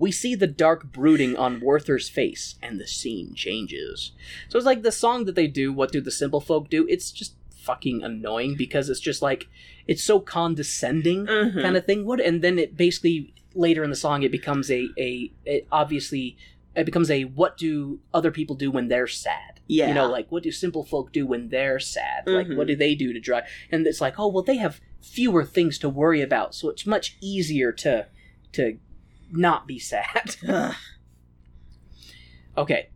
We see the dark brooding on Werther's face, and the scene changes. So it's like the song that they do, What Do the Simple Folk Do? It's just fucking annoying because it's just like, it's so condescending Mhm. kind of thing. What? And then it basically, later in the song, it becomes a, a, a obviously, it becomes a what do other people do when they're sad? Yeah. You know, like what do simple folk do when they're sad? Like Mhm. what do they do to drive? And it's like, oh well, they have fewer things to worry about, so it's much easier to to not be sad. Okay.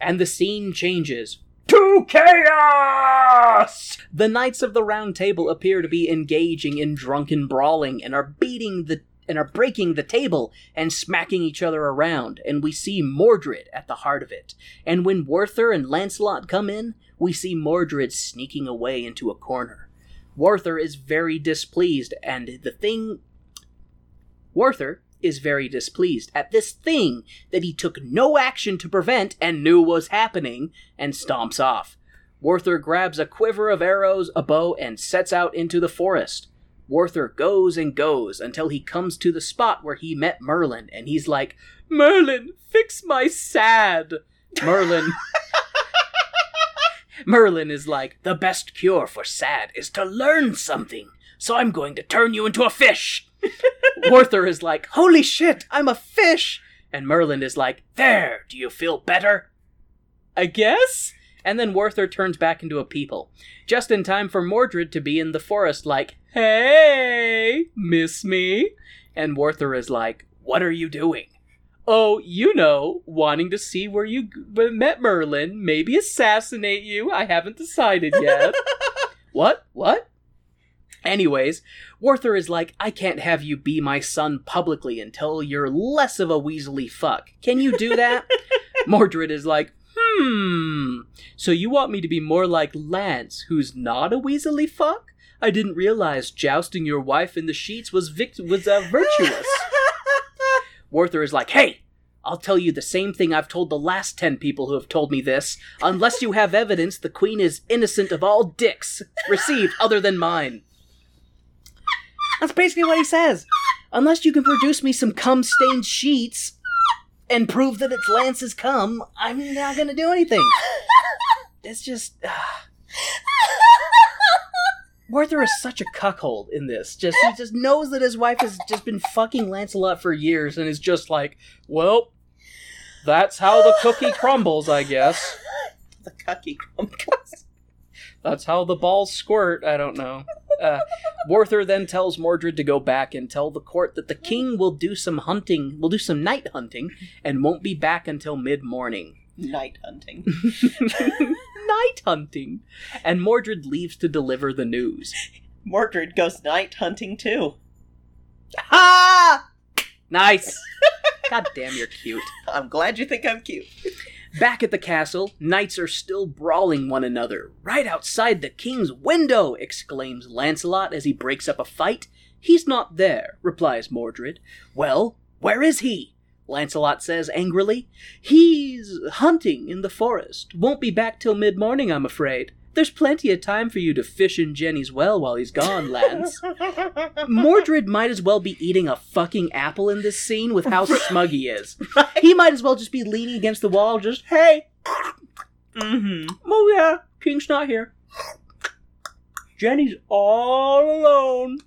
And the scene changes to chaos! The Knights of the Round Table appear to be engaging in drunken brawling and are beating the and are breaking the table and smacking each other around, and we see Mordred at the heart of it. And when Werther and Lancelot come in, we see Mordred sneaking away into a corner. Werther is very displeased, and the thing Werther is very displeased at this thing that he took no action to prevent and knew was happening, and stomps off. Werther grabs a quiver of arrows, a bow, and sets out into the forest. Werther goes and goes until he comes to the spot where he met Merlin, and he's like, Merlin, fix my sad. Merlin. Merlin is like, the best cure for sad is to learn something, so I'm going to turn you into a fish. Werther is like, holy shit, I'm a fish. And Merlin is like, there, do you feel better? I guess? And then Werther turns back into a people, just in time for Mordred to be in the forest, like, hey, miss me? And Werther is like, what are you doing? Oh, you know, wanting to see where you met Merlin, maybe assassinate you. I haven't decided yet. what? What? Anyways, Werther is like, I can't have you be my son publicly until you're less of a weaselly fuck. Can you do that? Mordred is like, hmm. So you want me to be more like Lance, who's not a weaselly fuck? I didn't realize jousting your wife in the sheets was vict- was uh, virtuous. Werther is like, hey, I'll tell you the same thing I've told the last ten people who have told me this. Unless you have evidence, the queen is innocent of all dicks received other than mine. That's basically what he says. Unless you can produce me some cum stained sheets and prove that it's Lance's cum, I'm not gonna do anything. It's just. ah. Werther is such a cuckold in this. Just he just knows that his wife has just been fucking Lancelot for years and is just like, well, that's how the cookie crumbles, I guess. the cookie crumbles. That's how the balls squirt. I don't know. Uh, Werther then tells Mordred to go back and tell the court that the king will do some hunting, will do some night hunting, and won't be back until mid morning. Night hunting. night hunting! And Mordred leaves to deliver the news. Mordred goes night hunting too. Ha! Nice! God damn, you're cute. I'm glad you think I'm cute. Back at the castle, knights are still brawling one another. Right outside the king's window! exclaims Lancelot as he breaks up a fight. He's not there, replies Mordred. Well, where is he? Lancelot says angrily. He's hunting in the forest. Won't be back till mid morning, I'm afraid. There's plenty of time for you to fish in Jenny's well while he's gone, Lance. Mordred might as well be eating a fucking apple in this scene with how smug he is. He might as well just be leaning against the wall, just, hey, Mm-hmm. oh yeah, King's not here. Jenny's all alone.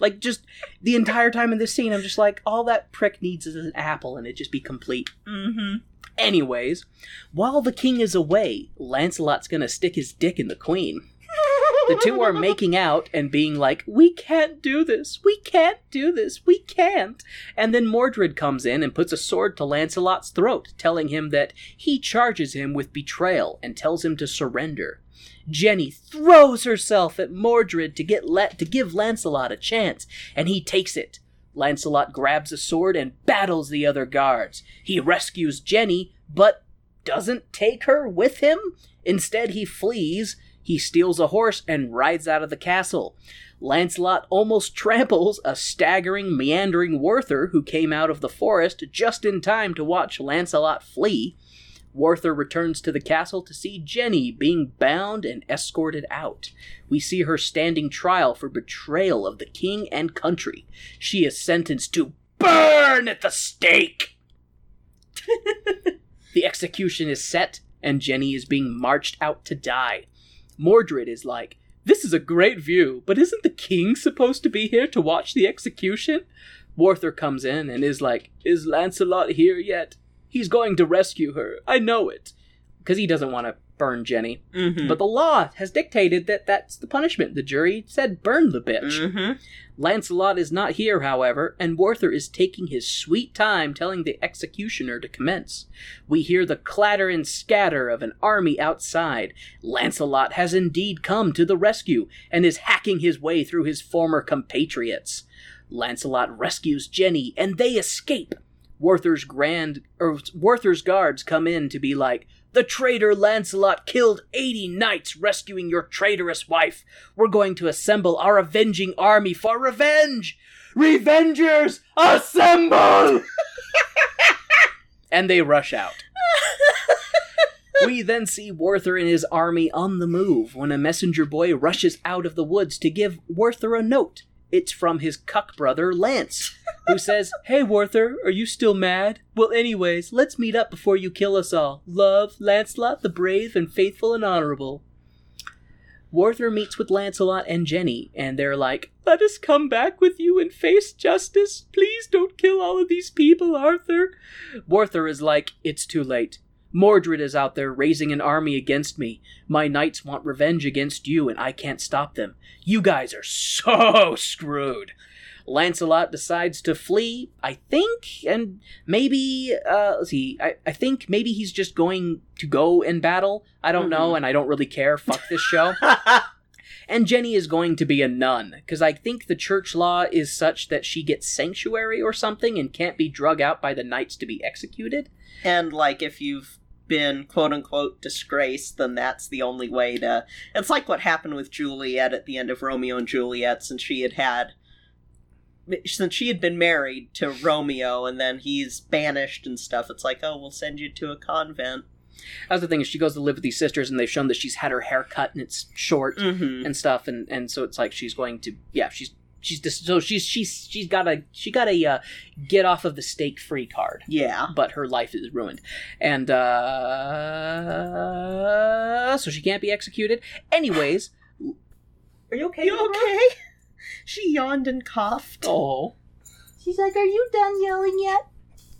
like, just the entire time in this scene, I'm just like, all that prick needs is an apple and it just be complete. Mm-hmm. Anyways, while the king is away, Lancelot's gonna stick his dick in the queen. The two are making out and being like, We can't do this, we can't do this, we can't. And then Mordred comes in and puts a sword to Lancelot's throat, telling him that he charges him with betrayal and tells him to surrender. Jenny throws herself at Mordred to get let to give Lancelot a chance, and he takes it. Lancelot grabs a sword and battles the other guards. He rescues Jenny, but doesn't take her with him. Instead, he flees. He steals a horse and rides out of the castle. Lancelot almost tramples a staggering, meandering Werther who came out of the forest just in time to watch Lancelot flee. Werther returns to the castle to see Jenny being bound and escorted out. We see her standing trial for betrayal of the king and country. She is sentenced to burn at the stake. the execution is set, and Jenny is being marched out to die. Mordred is like, This is a great view, but isn't the king supposed to be here to watch the execution? Warther comes in and is like, Is Lancelot here yet? He's going to rescue her. I know it. Because he doesn't want to burn Jenny. Mhm. But the law has dictated that that's the punishment. The jury said burn the bitch. Mhm. Lancelot is not here, however, and Werther is taking his sweet time telling the executioner to commence. We hear the clatter and scatter of an army outside. Lancelot has indeed come to the rescue and is hacking his way through his former compatriots. Lancelot rescues Jenny and they escape. Werther's grand or Werther's guards come in to be like, the traitor Lancelot killed 80 knights rescuing your traitorous wife. We're going to assemble our avenging army for revenge. Revengers, assemble! and they rush out. we then see Werther and his army on the move when a messenger boy rushes out of the woods to give Werther a note. It's from his cuck brother, Lance, who says, Hey, Werther, are you still mad? Well, anyways, let's meet up before you kill us all. Love, Lancelot, the brave and faithful and honorable. Werther meets with Lancelot and Jenny, and they're like, Let us come back with you and face justice. Please don't kill all of these people, Arthur. Werther is like, It's too late. Mordred is out there raising an army against me. My knights want revenge against you, and I can't stop them. You guys are so screwed. Lancelot decides to flee, I think, and maybe, uh, let's see, I, I think maybe he's just going to go in battle. I don't know, and I don't really care. Fuck this show. and Jenny is going to be a nun, because I think the church law is such that she gets sanctuary or something and can't be drug out by the knights to be executed. And like if you've been quote unquote disgraced, then that's the only way to. It's like what happened with Juliet at the end of Romeo and Juliet, since she had had. Since she had been married to Romeo and then he's banished and stuff, it's like, oh, we'll send you to a convent. That's the thing is she goes to live with these sisters and they've shown that she's had her hair cut and it's short Mhm. and stuff and and so it's like she's going to yeah she's she's dis- so she's she's she's got a she got a uh, get off of the stake free card Yeah. but her life is ruined and uh so she can't be executed anyways are you okay You okay? She yawned and coughed. oh She's like, Are you done yelling yet?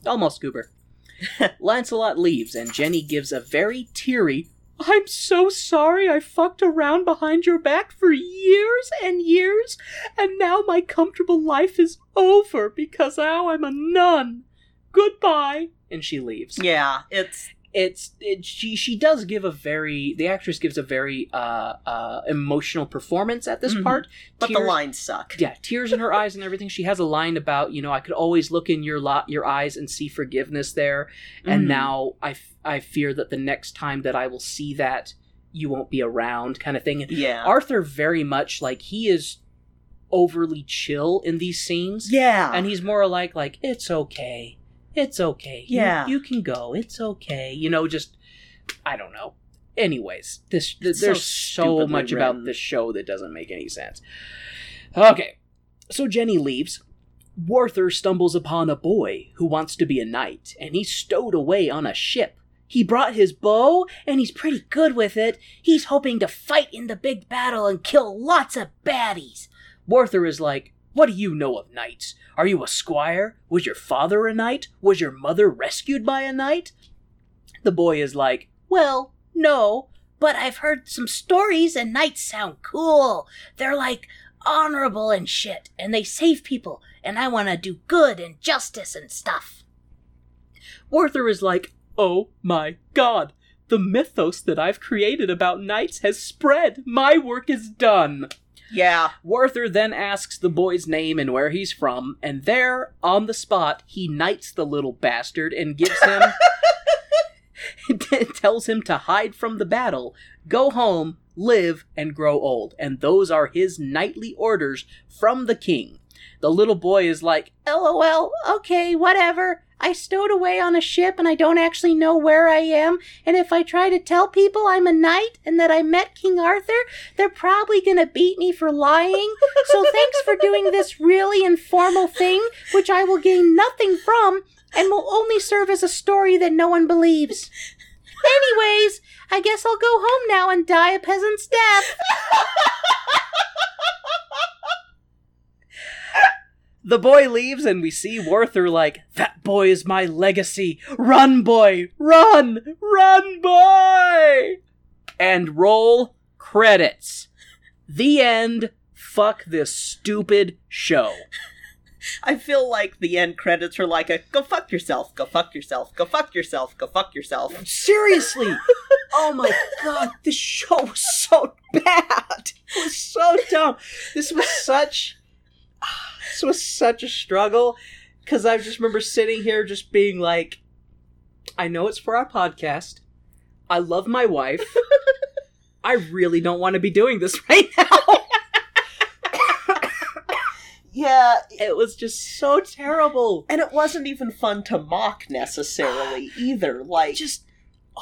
Almost, Goober. Lancelot leaves, and Jenny gives a very teary, I'm so sorry I fucked around behind your back for years and years, and now my comfortable life is over because now I'm a nun. Goodbye. And she leaves. Yeah, it's It's it, she she does give a very the actress gives a very uh uh emotional performance at this Mhm. part. but the lines suck. yeah, tears in her eyes and everything. She has a line about, you know, I could always look in your lot, your eyes and see forgiveness there, and Mhm. now I, f- I fear that the next time that I will see that, you won't be around, kind of thing. Yeah. Arthur very much like he is overly chill in these scenes, yeah. and he's more like like it's okay, it's okay, Yeah. you, can go, it's okay, you know, just I don't know. Anyways, this th- It's so there's so, much written. about this show that doesn't make any sense. Okay, so Jenny leaves. Warther stumbles upon a boy who wants to be a knight, and he's stowed away on a ship. He brought his bow, and he's pretty good with it. He's hoping to fight in the big battle and kill lots of baddies. Warther is like, What do you know of knights? Are you a squire? Was your father a knight? Was your mother rescued by a knight? The boy is like, Well, no, but I've heard some stories and knights sound cool. They're like honorable and shit, and they save people, and I want to do good and justice and stuff. Werther is like, Oh my god, the mythos that I've created about knights has spread. My work is done. Yeah. Werther then asks the boy's name and where he's from, and there, on the spot, he knights the little bastard and gives him. tells him to hide from the battle, go home, live, and grow old. And those are his knightly orders from the king. The little boy is like, LOL, okay, whatever. I stowed away on a ship and I don't actually know where I am. And if I try to tell people I'm a knight and that I met King Arthur, they're probably gonna beat me for lying. So thanks for doing this really informal thing, which I will gain nothing from and will only serve as a story that no one believes. Anyways, I guess I'll go home now and die a peasant's death. the boy leaves, and we see Warther like, That boy is my legacy. Run, boy! Run! Run, boy! And roll credits. The end. Fuck this stupid show. I feel like the end credits are like a go fuck yourself, go fuck yourself, go fuck yourself, go fuck yourself. Seriously! oh my god, this show was so bad. It was so dumb. This was such. This was such a struggle because I just remember sitting here just being like, I know it's for our podcast. I love my wife. I really don't want to be doing this right now. Yeah, it was just so terrible. And it wasn't even fun to mock necessarily either. Like just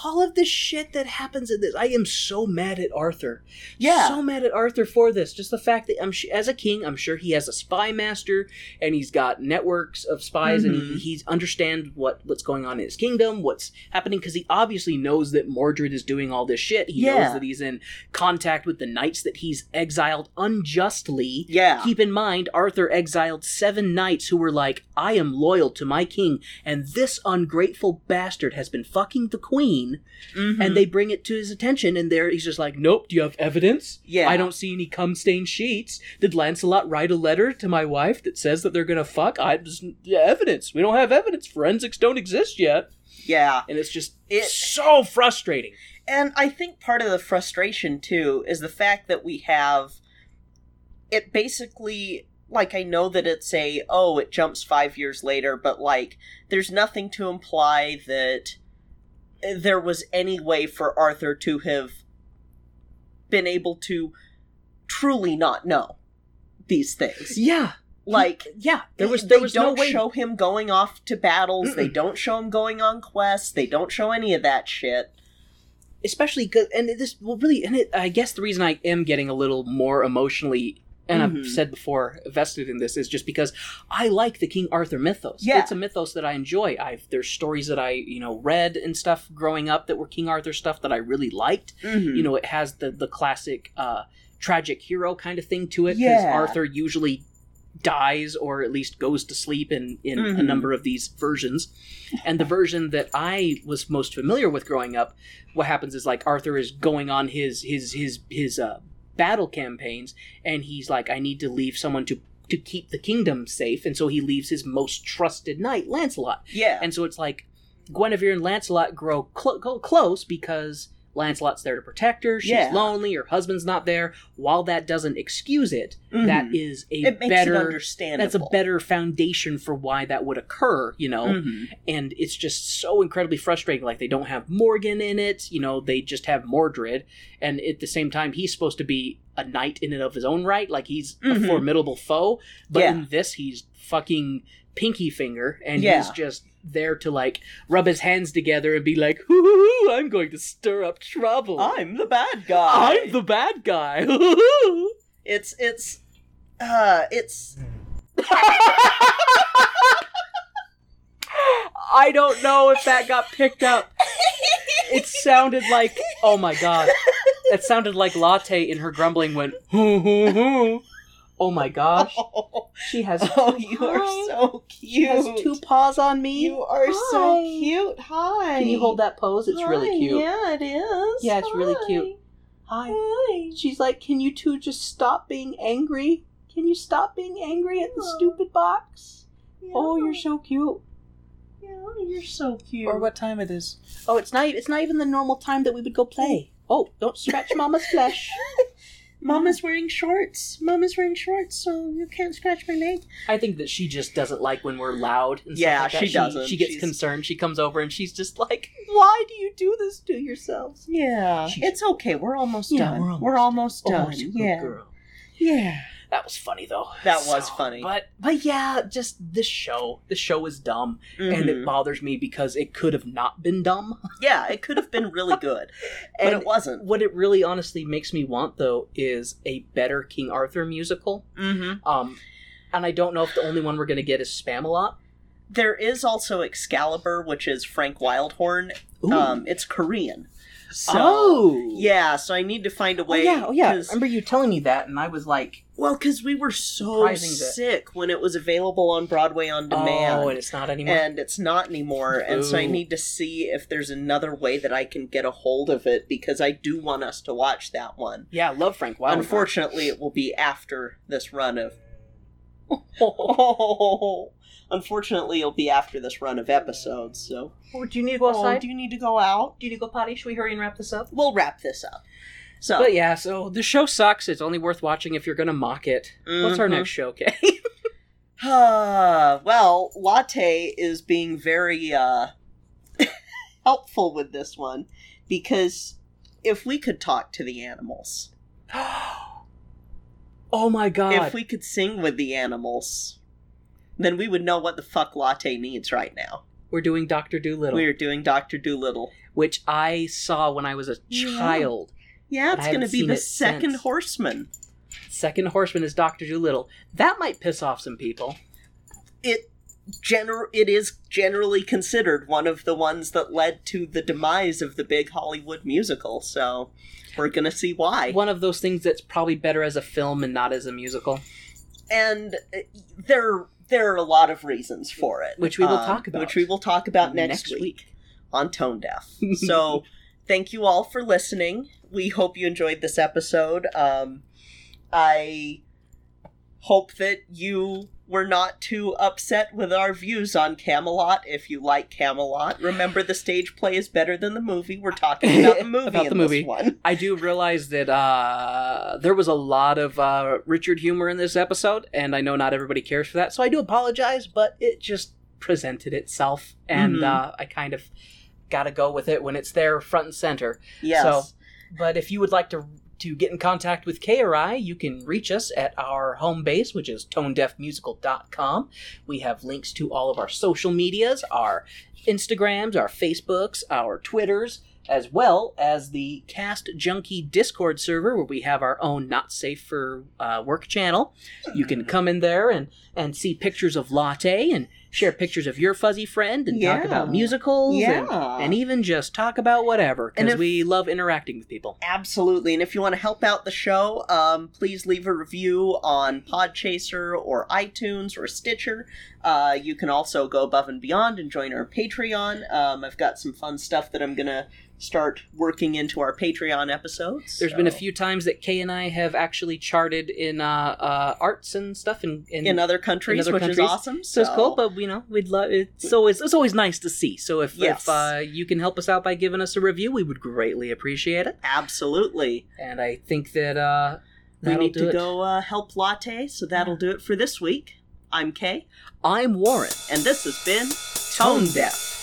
all of the shit that happens in this. I am so mad at Arthur. Yeah. So mad at Arthur for this. Just the fact that I'm sh- as a king, I'm sure he has a spy master and he's got networks of spies Mhm. and he, he's understand what what's going on in his kingdom, what's happening cuz he obviously knows that Mordred is doing all this shit. He Yeah. knows that he's in contact with the knights that he's exiled unjustly. Yeah. Keep in mind Arthur exiled 7 knights who were like, "I am loyal to my king and this ungrateful bastard has been fucking the queen." Mhm. and they bring it to his attention and there he's just like nope do you have evidence? Yeah. i don't see any cum stained sheets. Did lancelot write a letter to my wife that says that they're gonna fuck? I just yeah, evidence. We don't have evidence. Forensics don't exist yet. Yeah. and it's just It- so frustrating. And I think part of the frustration too is the fact that we have it basically like I know that it's a oh it jumps 5 years later but like there's nothing to imply that there was any way for Arthur to have been able to truly not know these things. yeah Like yeah there was they was don't no way show him going off to battles. They don't show him going on quests. They don't show any of that shit. especially and this well really and it, i guess the reason i am getting a little more emotionally and Mhm. i've said before vested in this is just because i like the king arthur mythos Yeah. it's a mythos that i enjoy i've there's stories that i you know read and stuff growing up that were king arthur stuff that i really liked Mhm. you know it has the the classic uh tragic hero kind of thing to it because Yeah. arthur usually dies or at least goes to sleep in in a Mhm. number of these versions and the version that i was most familiar with growing up what happens is like arthur is going on his his his his uh battle campaigns and he's like i need to leave someone to to keep the kingdom safe and so he leaves his most trusted knight lancelot Yeah. and so it's like Guinevere and Lancelot grow go close because Lancelot's there to protect her. She's Yeah. lonely. Her husband's not there. While that doesn't excuse it, Mhm. that is a It makes it better understandable. That's a better foundation for why that would occur. You know, Mhm. and it's just so incredibly frustrating. Like they don't have Morgan in it. You know, they just have Mordred, and at the same time, he's supposed to be a knight in and of his own right. Like he's Mhm. a formidable foe, but Yeah. in this, he's fucking pinky finger, and Yeah. he's just there to like rub his hands together and be like, "Hoo-hoo-hoo, "I'm going to stir up trouble. I'm the bad guy. I'm the bad guy." It's it's uh it's I don't know if that got picked up. It sounded like, oh my god, it sounded like Latte in her grumbling went, hoo hoo hoo. Oh my gosh, she has. Oh, two- you are Hi. so She has cute. two paws on me. You are so cute. Hi. Can you hold that pose? It's really cute. Yeah, it is. Yeah, it's really cute. Hi. Hi. She's like, can you two just stop being angry? Can you stop being angry at the stupid box? Oh, you're so cute. Yeah, you're so cute. Or what time it is? Oh, it's not. It's not even the normal time that we would go play. Oh, don't scratch Mama's flesh. Mama's wearing shorts. Mama's wearing shorts, so you can't scratch my leg. I think that she just doesn't like when we're loud. And stuff Yeah, like that. she doesn't. She gets She's- concerned. She comes over and she's just like, "Why do you do this to yourselves?" Yeah, She's- it's okay. We're almost Yeah, done. we're almost done. Oh, she's a good yeah, girl. yeah. That was funny though. That was funny. But but yeah, just this show. The show is dumb, and Mhm. it bothers me because it could have not been dumb. Yeah, it could have been really good, but And it wasn't. What it really honestly makes me want though is a better King Arthur musical. Mm-hmm. Um, and I don't know if the only one we're gonna get is Spamalot. There is also Excalibur, which is Frank Wildhorn. Um, it's Korean. So, Oh! yeah. So I need to find a Oh way. yeah, oh yeah. I remember you telling me that, and I was like, well, because we were so sick when it was available on Broadway on oh, demand. "Oh, and it's not anymore." and it's not anymore and so i need to see if there's another way that i can get a hold of it because i do want us to watch that one yeah, love Frank Wild. unfortunately it will be after this run of unfortunately it'll be after this run of episodes so Oh, do you need to go Oh, outside? do you need to go out Do you need to go potty? Should we hurry and wrap this up? we'll wrap this up so But yeah, so the show sucks. It's only worth watching if you're gonna mock it. What's our Mhm. next show, Kay? Uh, well, Latte is being very uh, helpful with this one because if we could talk to the animals, oh my god! if we could sing with the animals, then we would know what the fuck Latte needs right now. We're doing Doctor Dolittle, We're doing Doctor Dolittle. which I saw when I was a child. Yeah, But it's going to be the second since. horseman. Second Horseman is Doctor Dolittle. That might piss off some people. It gener- it is generally considered one of the ones that led to the demise of the big Hollywood musical. So we're going to see why. One of those things that's probably better as a film and not as a musical. and uh, there there are a lot of reasons for it, Which we will um, talk about. Which we will talk about next, Next week, on Tone Deaf. so, thank you all for listening. We hope you enjoyed this episode. Um, I hope that you were not too upset with our views on Camelot. If you like Camelot, remember the stage play is better than the movie. We're talking about the movie. About the movie. One. I do realize that uh, there was a lot of uh, Richard humor in this episode, and I know not everybody cares for that, so I do apologize, but it just presented itself, and Mhm. uh, I kind of got to go with it when it's there front and center. Yes. So, but if you would like to to get in contact with KRI, you can reach us at our home base, which is tonedeafmusical.com. We have links to all of our social medias, our Instagrams, our Facebooks, our Twitters, as well as the Cast Junkie Discord server, where we have our own not safe for uh, work channel. You can come in there and and see pictures of Latte and share pictures of your fuzzy friend and talk about musicals and, Yeah. and even just talk about whatever And because we love interacting with people. Absolutely. And if you want to help out the show, um, please leave a review on Podchaser or iTunes or Stitcher. Uh, you can also go above and beyond and join our Patreon. Um, I've got some fun stuff that I'm going to start working into our Patreon episodes. There's been a few times that Kay and I have actually charted in uh, uh, arts and stuff in in, in other countries, in other which countries. is awesome. So it's cool, but you know, we'd love it's always it's always nice to see. So if Yes. if uh, you can help us out by giving us a review, we would greatly appreciate it. absolutely. And I think that uh, We need to it. go uh, help Latte, so that'll do it for this week. I'm Kay, I'm Warren. and this has been Tone Deaf.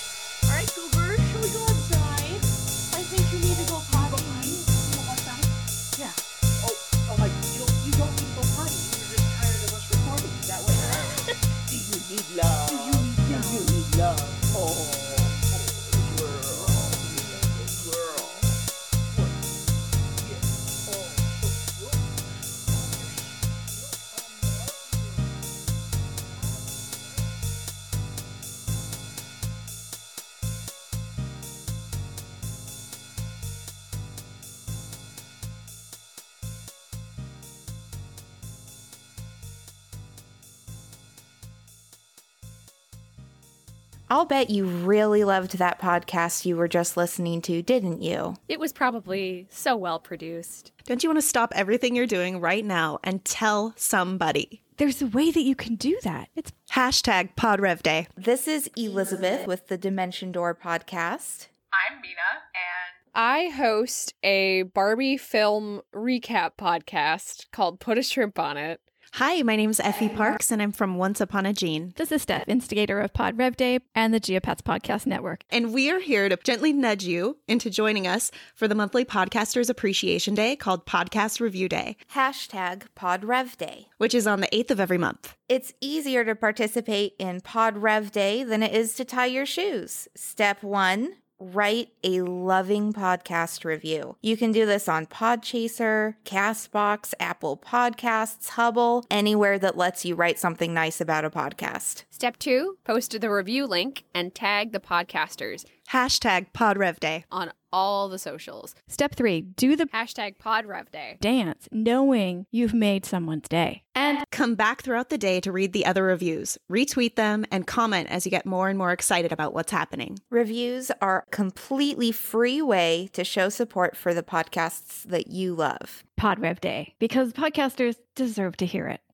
I'll bet you really loved that podcast you were just listening to, didn't you? It was probably so well produced. Don't you want to stop everything you're doing right now and tell somebody? There's a way that you can do that. It's Hashtag PodRevDay. This is Elizabeth with the Dimension Door podcast. I'm Mina, and I host a Barbie film recap podcast called Put a Shrimp on It. Hi, my name is Effie Parks, and I'm from Once Upon a Gene. This is Steph, instigator of Pod Rev Day and the Geopats Podcast Network. And we are here to gently nudge you into joining us for the monthly Podcasters Appreciation Day called Podcast Review Day, Hashtag Pod Rev Day. which is on the 8th of every month. It's easier to participate in Pod Rev Day than it is to tie your shoes. Step one write a loving podcast review. You can do this on Podchaser, Castbox, Apple Podcasts, Hubble, anywhere that lets you write something nice about a podcast. Step two, post the review link and tag the podcasters. Hashtag PodRevDay. on all the socials. Step three, do the Hashtag PodRevDay. dance knowing you've made someone's day. And come back throughout the day to read the other reviews, retweet them, and comment as you get more and more excited about what's happening. Reviews are a completely free way to show support for the podcasts that you love. Pod Rev Day, because podcasters deserve to hear it.